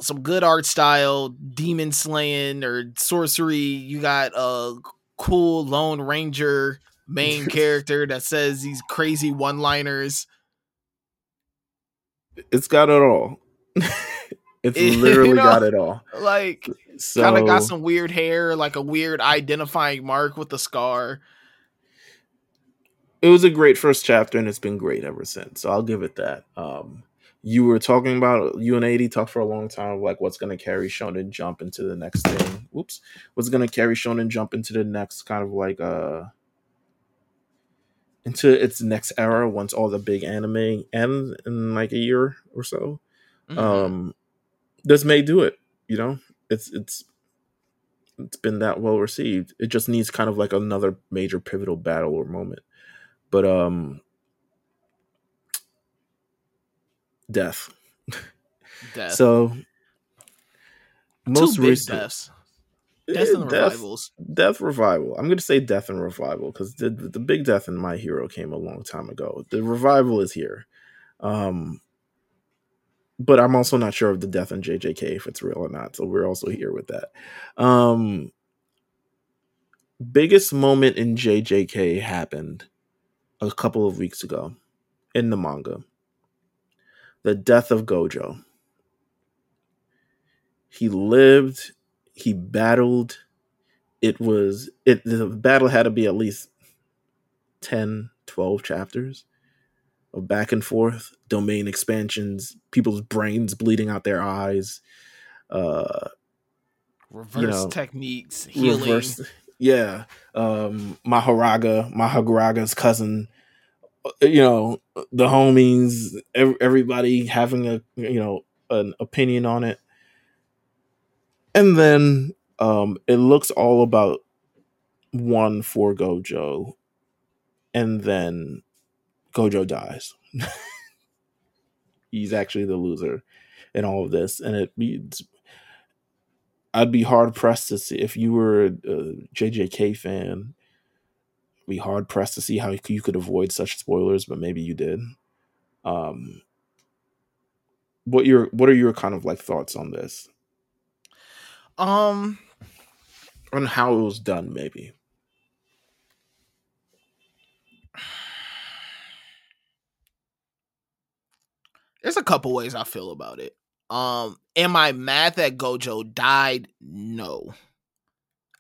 some good art style, demon slaying or sorcery. You got a cool Lone Ranger main *laughs* character that says these crazy one liners. It's got it all. *laughs* it's literally you know, got it all. Like so, kind of got some weird hair, like a weird identifying mark with the scar. It was a great first chapter, and it's been great ever since. So I'll give it that. Um, you were talking about you and 80 talked for a long time like what's going to carry Shonen Jump into the next thing. Whoops, what's going to carry Shonen Jump into the next kind of like uh into its next era once all the big anime end in like a year or so. Mm-hmm. Um, this may do it. You know, it's it's it's been that well received. It just needs kind of like another major pivotal battle or moment. But um, death. Death. so most recent deaths. Death and death, revivals. Death revival. I'm going to say death and revival because the, the big death in my hero came a long time ago. The revival is here. Um, but I'm also not sure of the death in JJK if it's real or not. So we're also here with that. Um, biggest moment in JJK happened a couple of weeks ago in the manga. The death of Gojo. He lived he battled. It was it the battle had to be at least 10, 12 chapters of back and forth, domain expansions, people's brains bleeding out their eyes, uh reverse you know, techniques, healing. Reverse, yeah. Um Mahoraga, Mahoraga's cousin, you know, the homies, everybody having a you know an opinion on it and then um, it looks all about one for Gojo, and then Gojo dies. *laughs* He's actually the loser in all of this, and it means I'd be hard pressed to see if you were a JJK fan. Be hard pressed to see how you could avoid such spoilers, but maybe you did. Um, what your what are your kind of like thoughts on this? Um, on how it was done, maybe. There's a couple ways I feel about it. Um, am I mad that Gojo died? No.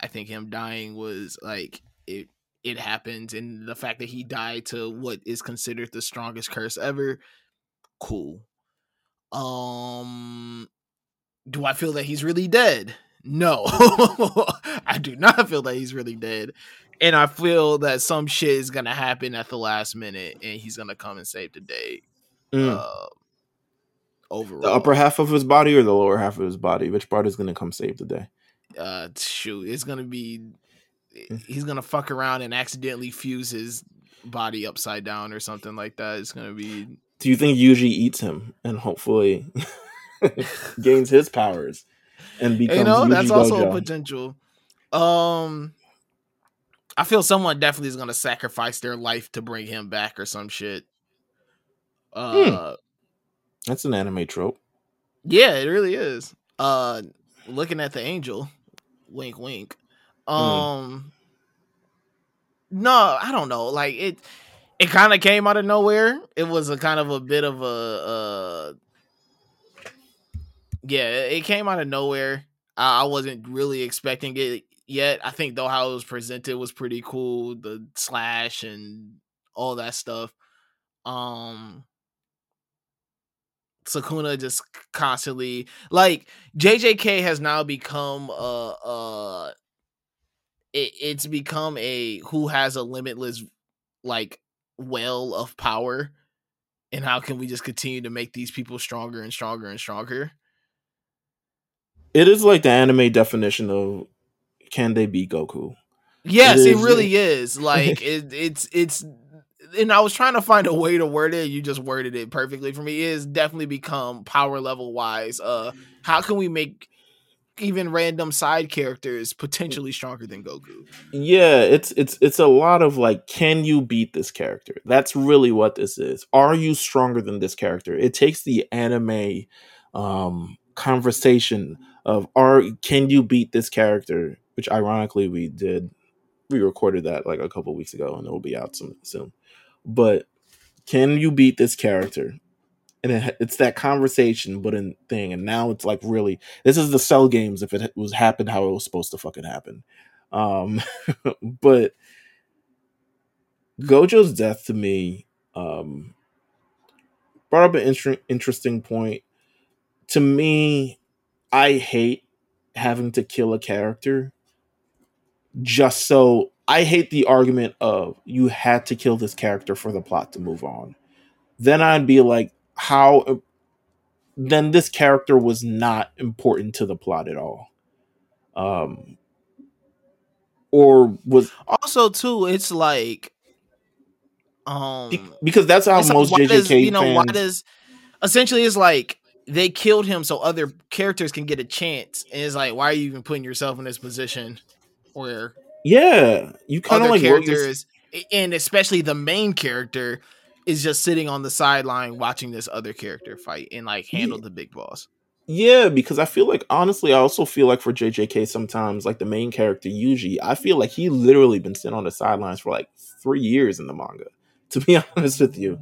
I think him dying was like it it happened and the fact that he died to what is considered the strongest curse ever, cool. Um do I feel that he's really dead? No, *laughs* I do not feel that he's really dead. And I feel that some shit is gonna happen at the last minute, and he's gonna come and save the day. Mm. Uh, overall, the upper half of his body or the lower half of his body, which part is gonna come save the day? Uh, shoot, it's gonna be. He's gonna fuck around and accidentally fuse his body upside down or something like that. It's gonna be. Do you think Yuji eats him and hopefully *laughs* gains his powers? and becomes you know that's also a potential. Um, I feel someone definitely is gonna sacrifice their life to bring him back or some shit. Hmm. Uh, hmm. that's an anime trope. Yeah, it really is. Uh, looking at the angel, wink, wink. Hmm. Um, mm. no, I don't know. Like it, it kind of came out of nowhere. It was a kind of a bit of a, uh, yeah, it came out of nowhere. I wasn't really expecting it. yet. I think though how it was presented was pretty cool. The slash and all that stuff. Um Sukuna just constantly like JJK has now become uh uh it, it's become a who has a limitless like well of power and how can we just continue to make these people stronger and stronger and stronger it is like the anime definition of can they beat goku yes it, is, it really is like *laughs* it, it's it's and I was trying to find a way to word it. You just worded it perfectly for me. It has definitely become power level wise. Uh, how can we make even random side characters potentially stronger than Goku? Yeah, it's it's it's a lot of like, can you beat this character? That's really what this is. Are you stronger than this character? It takes the anime um conversation of are can you beat this character? Which ironically we did we recorded that like a couple weeks ago and it will be out soon. soon but can you beat this character? And it, it's that conversation, but in thing, and now it's like really, this is the cell games if it was happened how it was supposed to fucking happen. Um, *laughs* but Gojo's death to me um, brought up an inter- interesting point. To me, I hate having to kill a character just so I hate the argument of you had to kill this character for the plot to move on. Then I'd be like, how? Then this character was not important to the plot at all. Um, or was also too. It's like, um, because that's how most like, JJK does, you know fans, why does essentially it's like they killed him so other characters can get a chance, and it's like, why are you even putting yourself in this position where yeah, you kind of like characters, and especially the main character is just sitting on the sideline watching this other character fight and like handle yeah. the big boss. Yeah, because I feel like honestly, I also feel like for JJK sometimes, like the main character Yuji, I feel like he literally been sitting on the sidelines for like three years in the manga. *laughs* To be honest with you,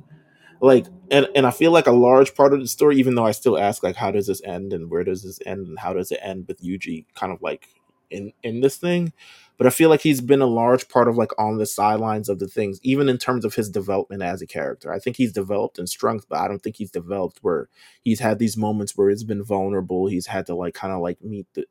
like, and and I feel like a large part of the story, even though I still ask like, how does this end and where does this end and how does it end with Yuji, kind of like in in this thing but I feel like he's been a large part of like on the sidelines of the things, even in terms of his development as a character. I think he's developed in strength, but I don't think he's developed where he's had these moments where he's been vulnerable. He's had to like kind of like meet the.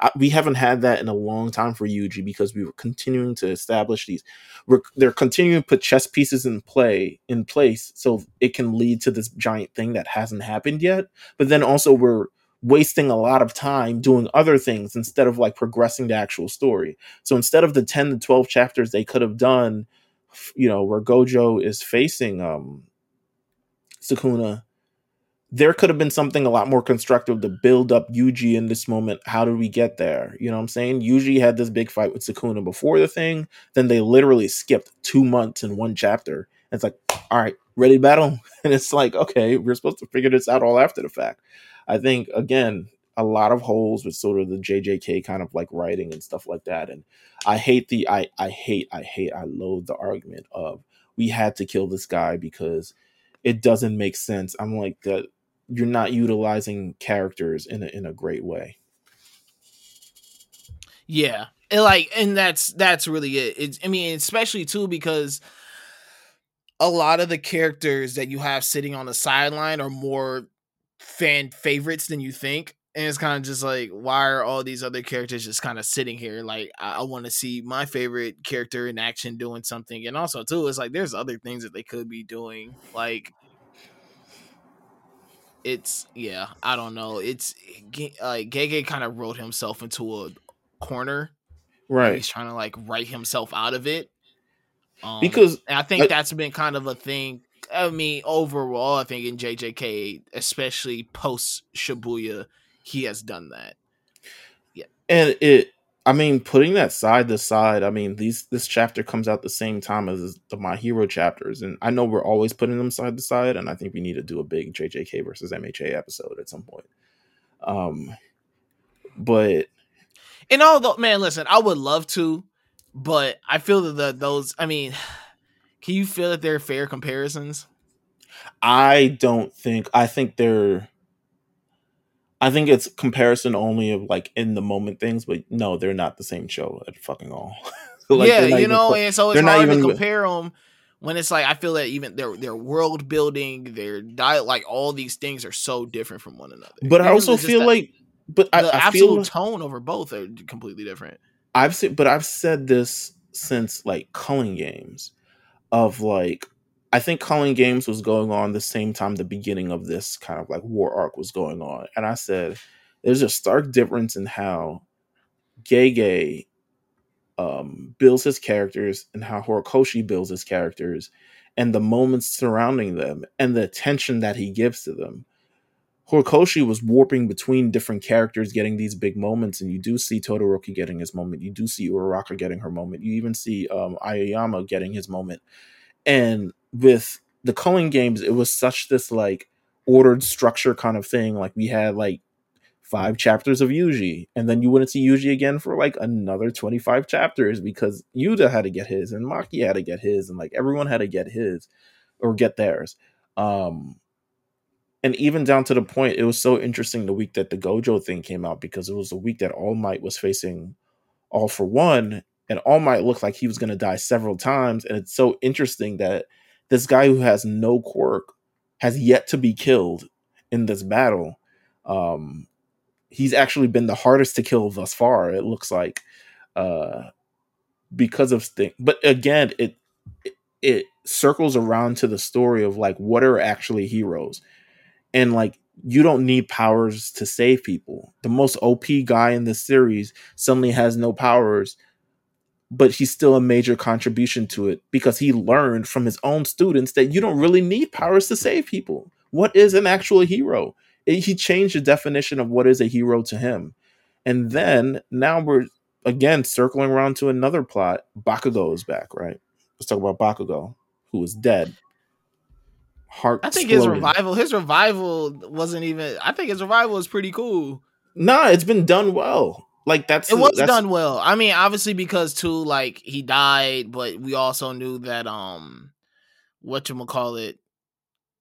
I, we haven't had that in a long time for Yuji because we were continuing to establish these. We're they're continuing to put chess pieces in play in place so it can lead to this giant thing that hasn't happened yet. But then also we're wasting a lot of time doing other things instead of like progressing the actual story. So instead of the 10 to 12 chapters they could have done, you know, where Gojo is facing um Sukuna, there could have been something a lot more constructive to build up Yuji in this moment. How did we get there? You know what I'm saying? Yuji had this big fight with Sukuna before the thing, then they literally skipped two months in one chapter. It's like, all right, ready battle? *laughs* And it's like, okay, we're supposed to figure this out all after the fact. I think again a lot of holes with sort of the JJK kind of like writing and stuff like that. And I hate the I I hate I hate I loathe the argument of we had to kill this guy because it doesn't make sense. I'm like that you're not utilizing characters in a in a great way. Yeah. And like and that's that's really it. It's I mean, especially too because a lot of the characters that you have sitting on the sideline are more fan favorites than you think. And it's kind of just like, why are all these other characters just kind of sitting here? Like, I, I want to see my favorite character in action doing something. And also, too, it's like there's other things that they could be doing. Like, it's yeah, I don't know. It's like Gege kind of wrote himself into a corner. Right. He's trying to like write himself out of it. Um, because I think that's been kind of a thing I mean, overall, I think in JJK, especially post Shibuya, he has done that. Yeah, and it. I mean, putting that side to side, I mean, these this chapter comes out the same time as the My Hero chapters, and I know we're always putting them side to side, and I think we need to do a big JJK versus MHA episode at some point. Um, but and although, man, listen, I would love to, but I feel that the, those, I mean. Can you feel that they're fair comparisons? I don't think. I think they're. I think it's comparison only of like in the moment things, but no, they're not the same show at fucking all. *laughs* like, yeah, you know, and so it's hard even, to compare them when it's like I feel that even their their world building, their diet, like all these things are so different from one another. But I also feel that, like, but the I, I absolute tone over both are completely different. I've said, but I've said this since like culling games, of like I think Culling Games was going on the same time the beginning of this kind of like war arc was going on. And I said, there's a stark difference in how Gege um, builds his characters and how Horikoshi builds his characters and the moments surrounding them and the attention that he gives to them. Horikoshi was warping between different characters, getting these big moments, and you do see Todoroki getting his moment. You do see Uraraka getting her moment. You even see um, Aoyama getting his moment. And with the culling games, it was such this like ordered structure kind of thing. Like we had like five chapters of Yuji, and then you wouldn't see Yuji again for like another 25 chapters because Yuta had to get his and Maki had to get his, and like everyone had to get his or get theirs. Um and even down to the point, it was so interesting the week that the Gojo thing came out because it was the week that All Might was facing All for One, and All Might looked like he was going to die several times. And it's so interesting that this guy who has no quirk has yet to be killed in this battle. Um, he's actually been the hardest to kill thus far. It looks like uh, because of thing. But again, it, it it circles around to the story of like what are actually heroes, and like you don't need powers to save people. The most OP guy in the series suddenly has no powers but he's still a major contribution to it because he learned from his own students that you don't really need powers to save people. What is an actual hero? It, he changed the definition of what is a hero to him. And then now we're again circling around to another plot. Bakugo is back, right? Let's talk about Bakugo, who is dead. Heart I think his revival, his revival wasn't even I think his revival is pretty cool. Nah, it's been done well. Like that's it was that's, done well. I mean, obviously because too, like he died, but we also knew that um, what you call it.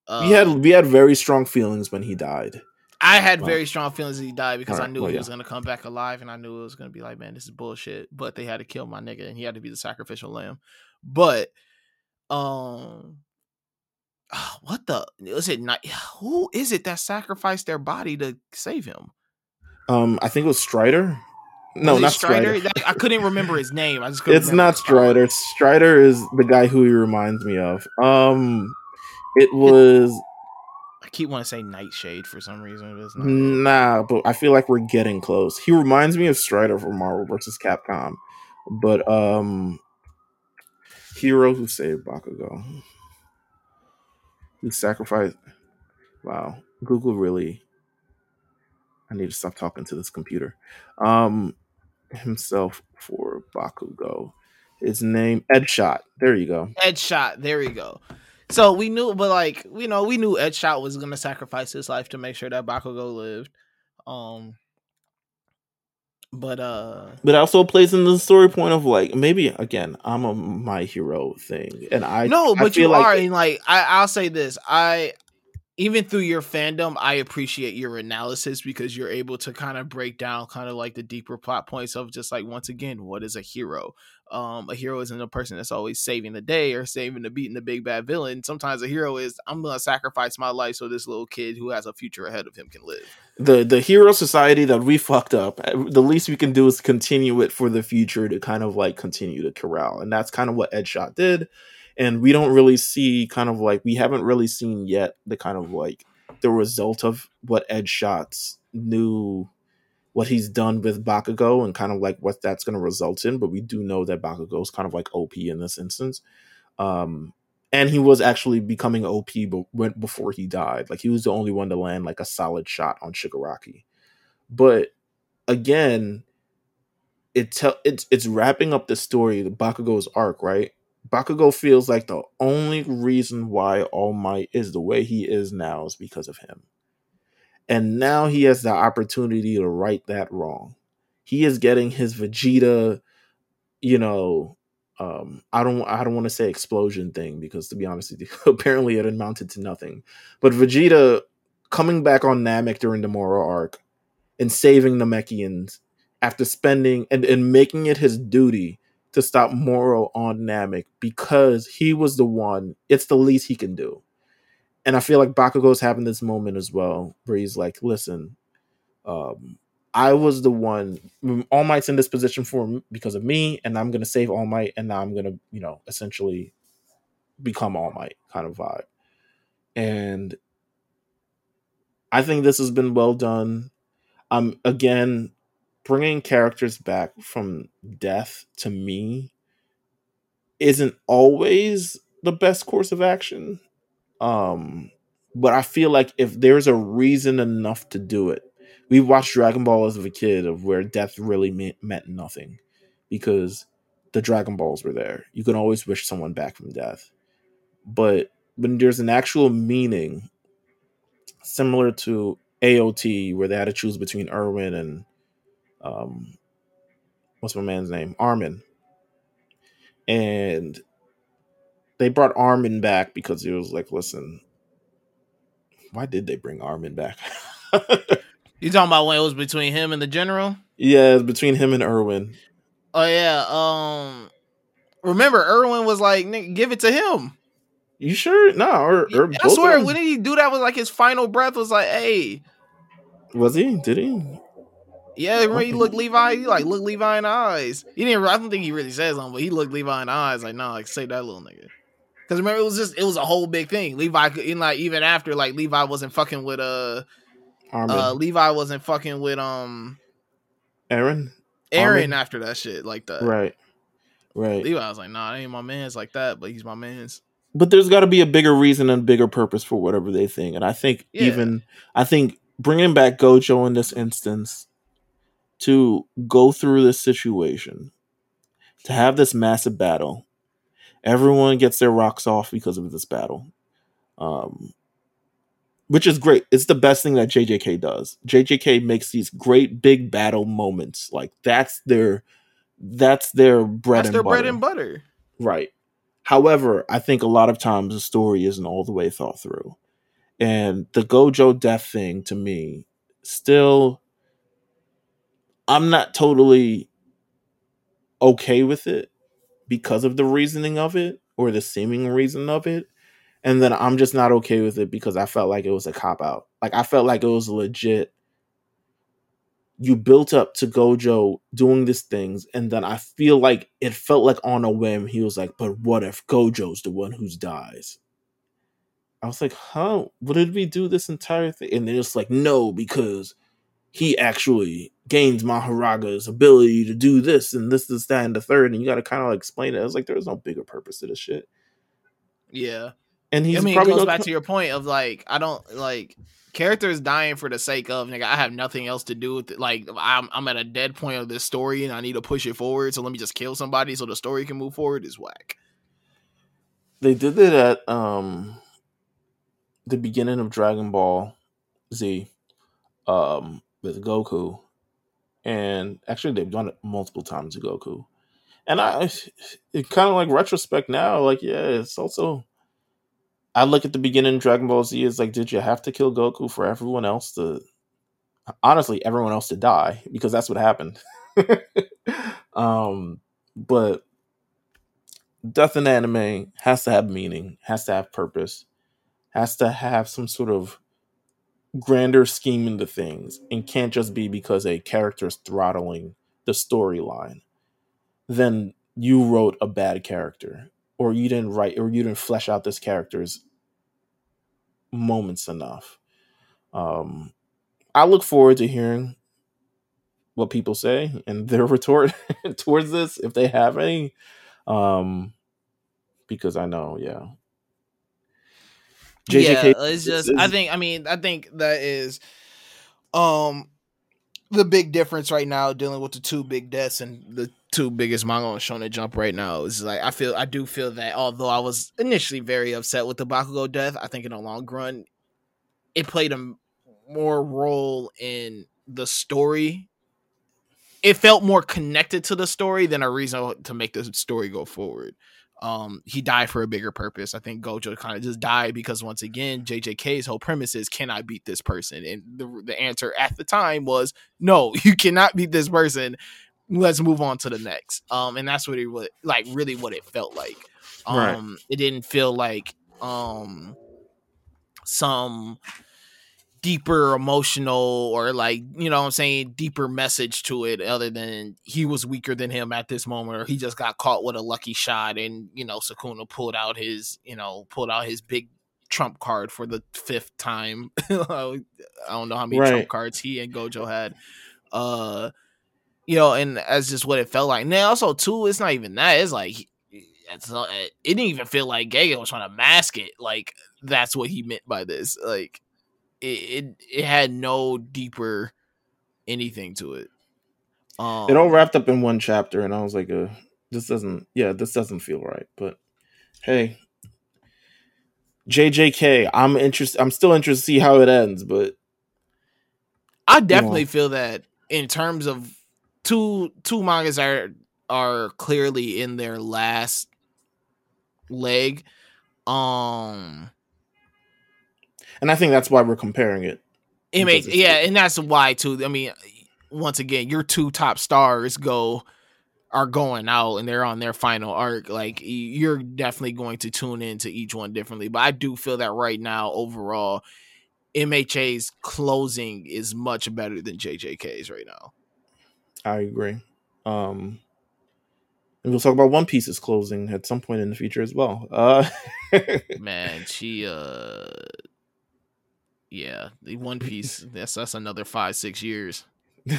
Uh, we had we had very strong feelings when he died. I had very strong feelings he died because right. I knew well, he yeah. was gonna come back alive, and I knew it was gonna be like, man, this is bullshit. But they had to kill my nigga, and he had to be the sacrificial lamb. But um, what the is it? Not *sighs* who is it that sacrificed their body to save him? Um, I think it was Strider. No, not Strider. Strider. I couldn't remember his name. I just it's not Strider. Strider is the guy who he reminds me of. Um, it was. I keep wanting to say Nightshade for some reason. but It's not. Nah, but I feel like we're getting close. He reminds me of Strider from Marvel versus Capcom, but um, hero who saved Bakugo, who sacrificed. Wow, Google really. I need to stop talking to this computer. Um, himself for Bakugo. His name Edgeshot. There you go. Edgeshot. There you go. So we knew, but like you know, we knew Edgeshot was gonna sacrifice his life to make sure that Bakugo lived. Um, but uh, but also plays in the story point of like maybe again I'm a my hero thing, and I no, but I you like are, and like I, I'll say this, I even through your fandom, I appreciate your analysis because you're able to kind of break down kind of like the deeper plot points of just like once again, what is a hero? Um, a hero isn't a person that's always saving the day or saving the beating the big bad villain. Sometimes a hero is I'm gonna sacrifice my life so this little kid who has a future ahead of him can live. The the hero society that we fucked up, eh, the least we can do is continue it for the future to kind of like continue to corral, and that's kind of what Edgeshot did and we don't really see kind of like we haven't really seen yet the kind of like the result of what Edgeshot's new what he's done with Bakugo and kind of like what that's going to result in. But we do know that Bakugo is kind of like OP in this instance. Um, and he was actually becoming OP but before he died. Like he was the only one to land like a solid shot on Shigaraki. But again, it te- it's it's wrapping up the story, the Bakugo's arc, right? Bakugo feels like the only reason why All Might is the way he is now is because of him. And now he has the opportunity to right that wrong. He is getting his Vegeta, you know, um, I don't I don't want to say explosion thing because to be honest with you, *laughs* apparently it amounted to nothing. But Vegeta coming back on Namek during the Moro arc and saving the Namekians after spending and, and making it his duty to stop Moro on Namek because he was the one, it's the least he can do. And I feel like Bakugo's having this moment as well where he's like, listen, um, I was the one. All Might's in this position for because of me, and I'm gonna save All Might, and now I'm gonna, you know, essentially become All Might kind of vibe. And I think this has been well done. Um, again, bringing characters back from death to me isn't always the best course of action. Um, but I feel like if there's a reason enough to do it, we watched Dragon Ball as a kid of where death really meant, meant nothing because the Dragon Balls were there. You can always wish someone back from death. But when there's an actual meaning, similar to AOT, where they had to choose between Erwin and um, what's my man's name? Armin. And they brought Armin back because he was like, listen, why did they bring Armin back? *laughs* you talking about when it was between him and the general? Yeah, between him and Erwin. Oh yeah. Um remember Erwin was like, give it to him. You sure? No, or, or I swear, when did he do that? Was like his final breath was like, "Hey." Was he? Did he? Yeah, remember he looked Levi. He like looked Levi in the eyes. He didn't. I don't think he really says something, but he looked Levi in the eyes. Like, nah, like say that little nigga. Because remember, it was just it was a whole big thing. Levi, in like even after like Levi wasn't fucking with uh, Armin. uh Levi wasn't fucking with um, Aaron. Eren Armin? after that shit like that. Right. Right. Levi was like, nah, that ain't my man's like that, but he's my man's but there's got to be a bigger reason and bigger purpose for whatever they think. And I think yeah. even I think bringing back Gojo in this instance to go through this situation, to have this massive battle, everyone gets their rocks off because of this battle, um, which is great. It's the best thing that JJK does. JJK makes these great big battle moments. Like that's their that's their bread that's and their butter. bread and butter. Right. However, I think a lot of times the story isn't all the way thought through. And the Gojo death thing to me, still, I'm not totally okay with it because of the reasoning of it or the seeming reason of it. And then I'm just not okay with it because I felt like it was a cop out. Like I felt like it was legit you built up to Gojo doing these things, and then I feel like it felt like on a whim he was like, "But what if Gojo's the one who dies?" I was like, "Huh? What did we do this entire thing?" And then it's like, "No, because he actually gains Mahoraga's ability to do this and this, this, that, and the third, and you got to kind of like explain it. I was like, "There's no bigger purpose to this shit." Yeah, and he's I mean, probably it goes back to your point of like, I don't like characters dying for the sake of nigga. I have nothing else to do with it. Like I'm I'm at a dead point of this story and I need to push it forward. So let me just kill somebody so the story can move forward. Is whack. They did it at um the beginning of Dragon Ball Z um with Goku. And actually they've done it multiple times with Goku. And I *sighs* it kind of like retrospect now, like yeah, it's also I look at the beginning of Dragon Ball Z as like, did you have to kill Goku for everyone else to honestly everyone else to die? Because that's what happened. *laughs* um, but death in anime has to have meaning, has to have purpose, has to have some sort of grander scheme into things, and can't just be because a character is throttling the storyline. Then you wrote a bad character or you didn't write or you didn't flesh out this character's moments enough. Um, I look forward to hearing what people say and their *laughs* retort towards this if they have any. Um, because I know, yeah. JJK yeah, it's just I think I mean I think that is um the big difference right now dealing with the two big deaths and the two biggest manga on Shonen Jump right now is like I feel I do feel that although I was initially very upset with the Bakugo death, I think in the long run it played a more role in the story. It felt more connected to the story than a reason to make the story go forward. Um he died for a bigger purpose. I think Gojo kind of just died because once again, JJK's whole premise is can I beat this person? And the the answer at the time was no, *laughs* you cannot beat this person. Let's move on to the next. Um and that's what it was like really what it felt like. Um right. it didn't feel like um some deeper emotional or like you know i'm saying deeper message to it other than he was weaker than him at this moment or he just got caught with a lucky shot and you know sukuna pulled out his you know pulled out his big trump card for the fifth time *laughs* i don't know how many right. trump cards he and gojo had uh you know and that's just what it felt like now also too it's not even that it's like it's not, it didn't even feel like Gege was trying to mask it. Like that's what he meant by this. Like it, it, it had no deeper anything to it. Um, it all wrapped up in one chapter, and I was like, uh, "This doesn't, yeah, this doesn't feel right." But hey, JJK, I'm interested. I'm still interested to see how it ends, but I definitely you know. feel that in terms of two two mangas are are clearly in their last leg. Um and I think that's why we're comparing it. It makes yeah, and that's why too. I mean, once again, your two top stars go are going out and they're on their final arc. Like you're definitely going to tune into each one differently. But I do feel that right now, overall, MHA's closing is much better than JJK's right now. I agree. Um and we'll talk about One Piece's closing at some point in the future as well. Uh *laughs* Man, she uh yeah, the One Piece. *laughs* that's that's another five six years. *laughs*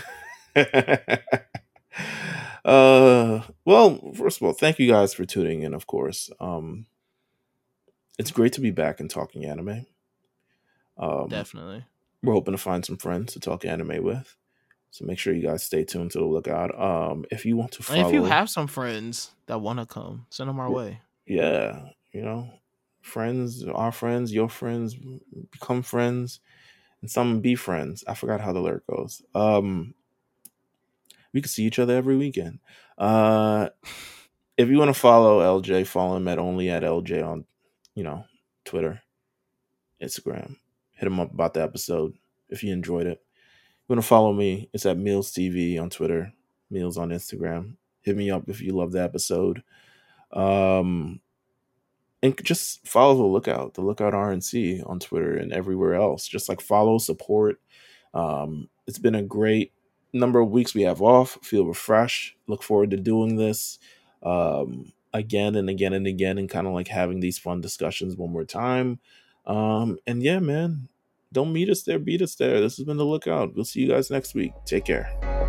uh, well, first of all, thank you guys for tuning in. Of course, um, it's great to be back and talking anime. Um, Definitely, we're hoping to find some friends to talk anime with. So make sure you guys stay tuned to the lookout. Um, if you want to follow, and if you have some friends that want to come, send them our way. Yeah, you know, friends, our friends, your friends, become friends, and some be friends. I forgot how the lyric goes. Um, we could see each other every weekend. Uh, if you want to follow LJ, follow him at only at LJ on, you know, Twitter, Instagram. Hit him up about the episode if you enjoyed it. You want to follow me? It's at Meelz TV on Twitter, Meelz on Instagram. Hit me up if you love the episode. Um, and just follow the lookout the lookout rnc on twitter and everywhere else. Just like follow support. Um, it's been a great number of weeks we have off. Feel refreshed. Look forward to doing this um, again and again and again and kind of like having these fun discussions one more time. Um, and yeah man don't meet us there beat us there. This has been the lookout. We'll see you guys next week. Take care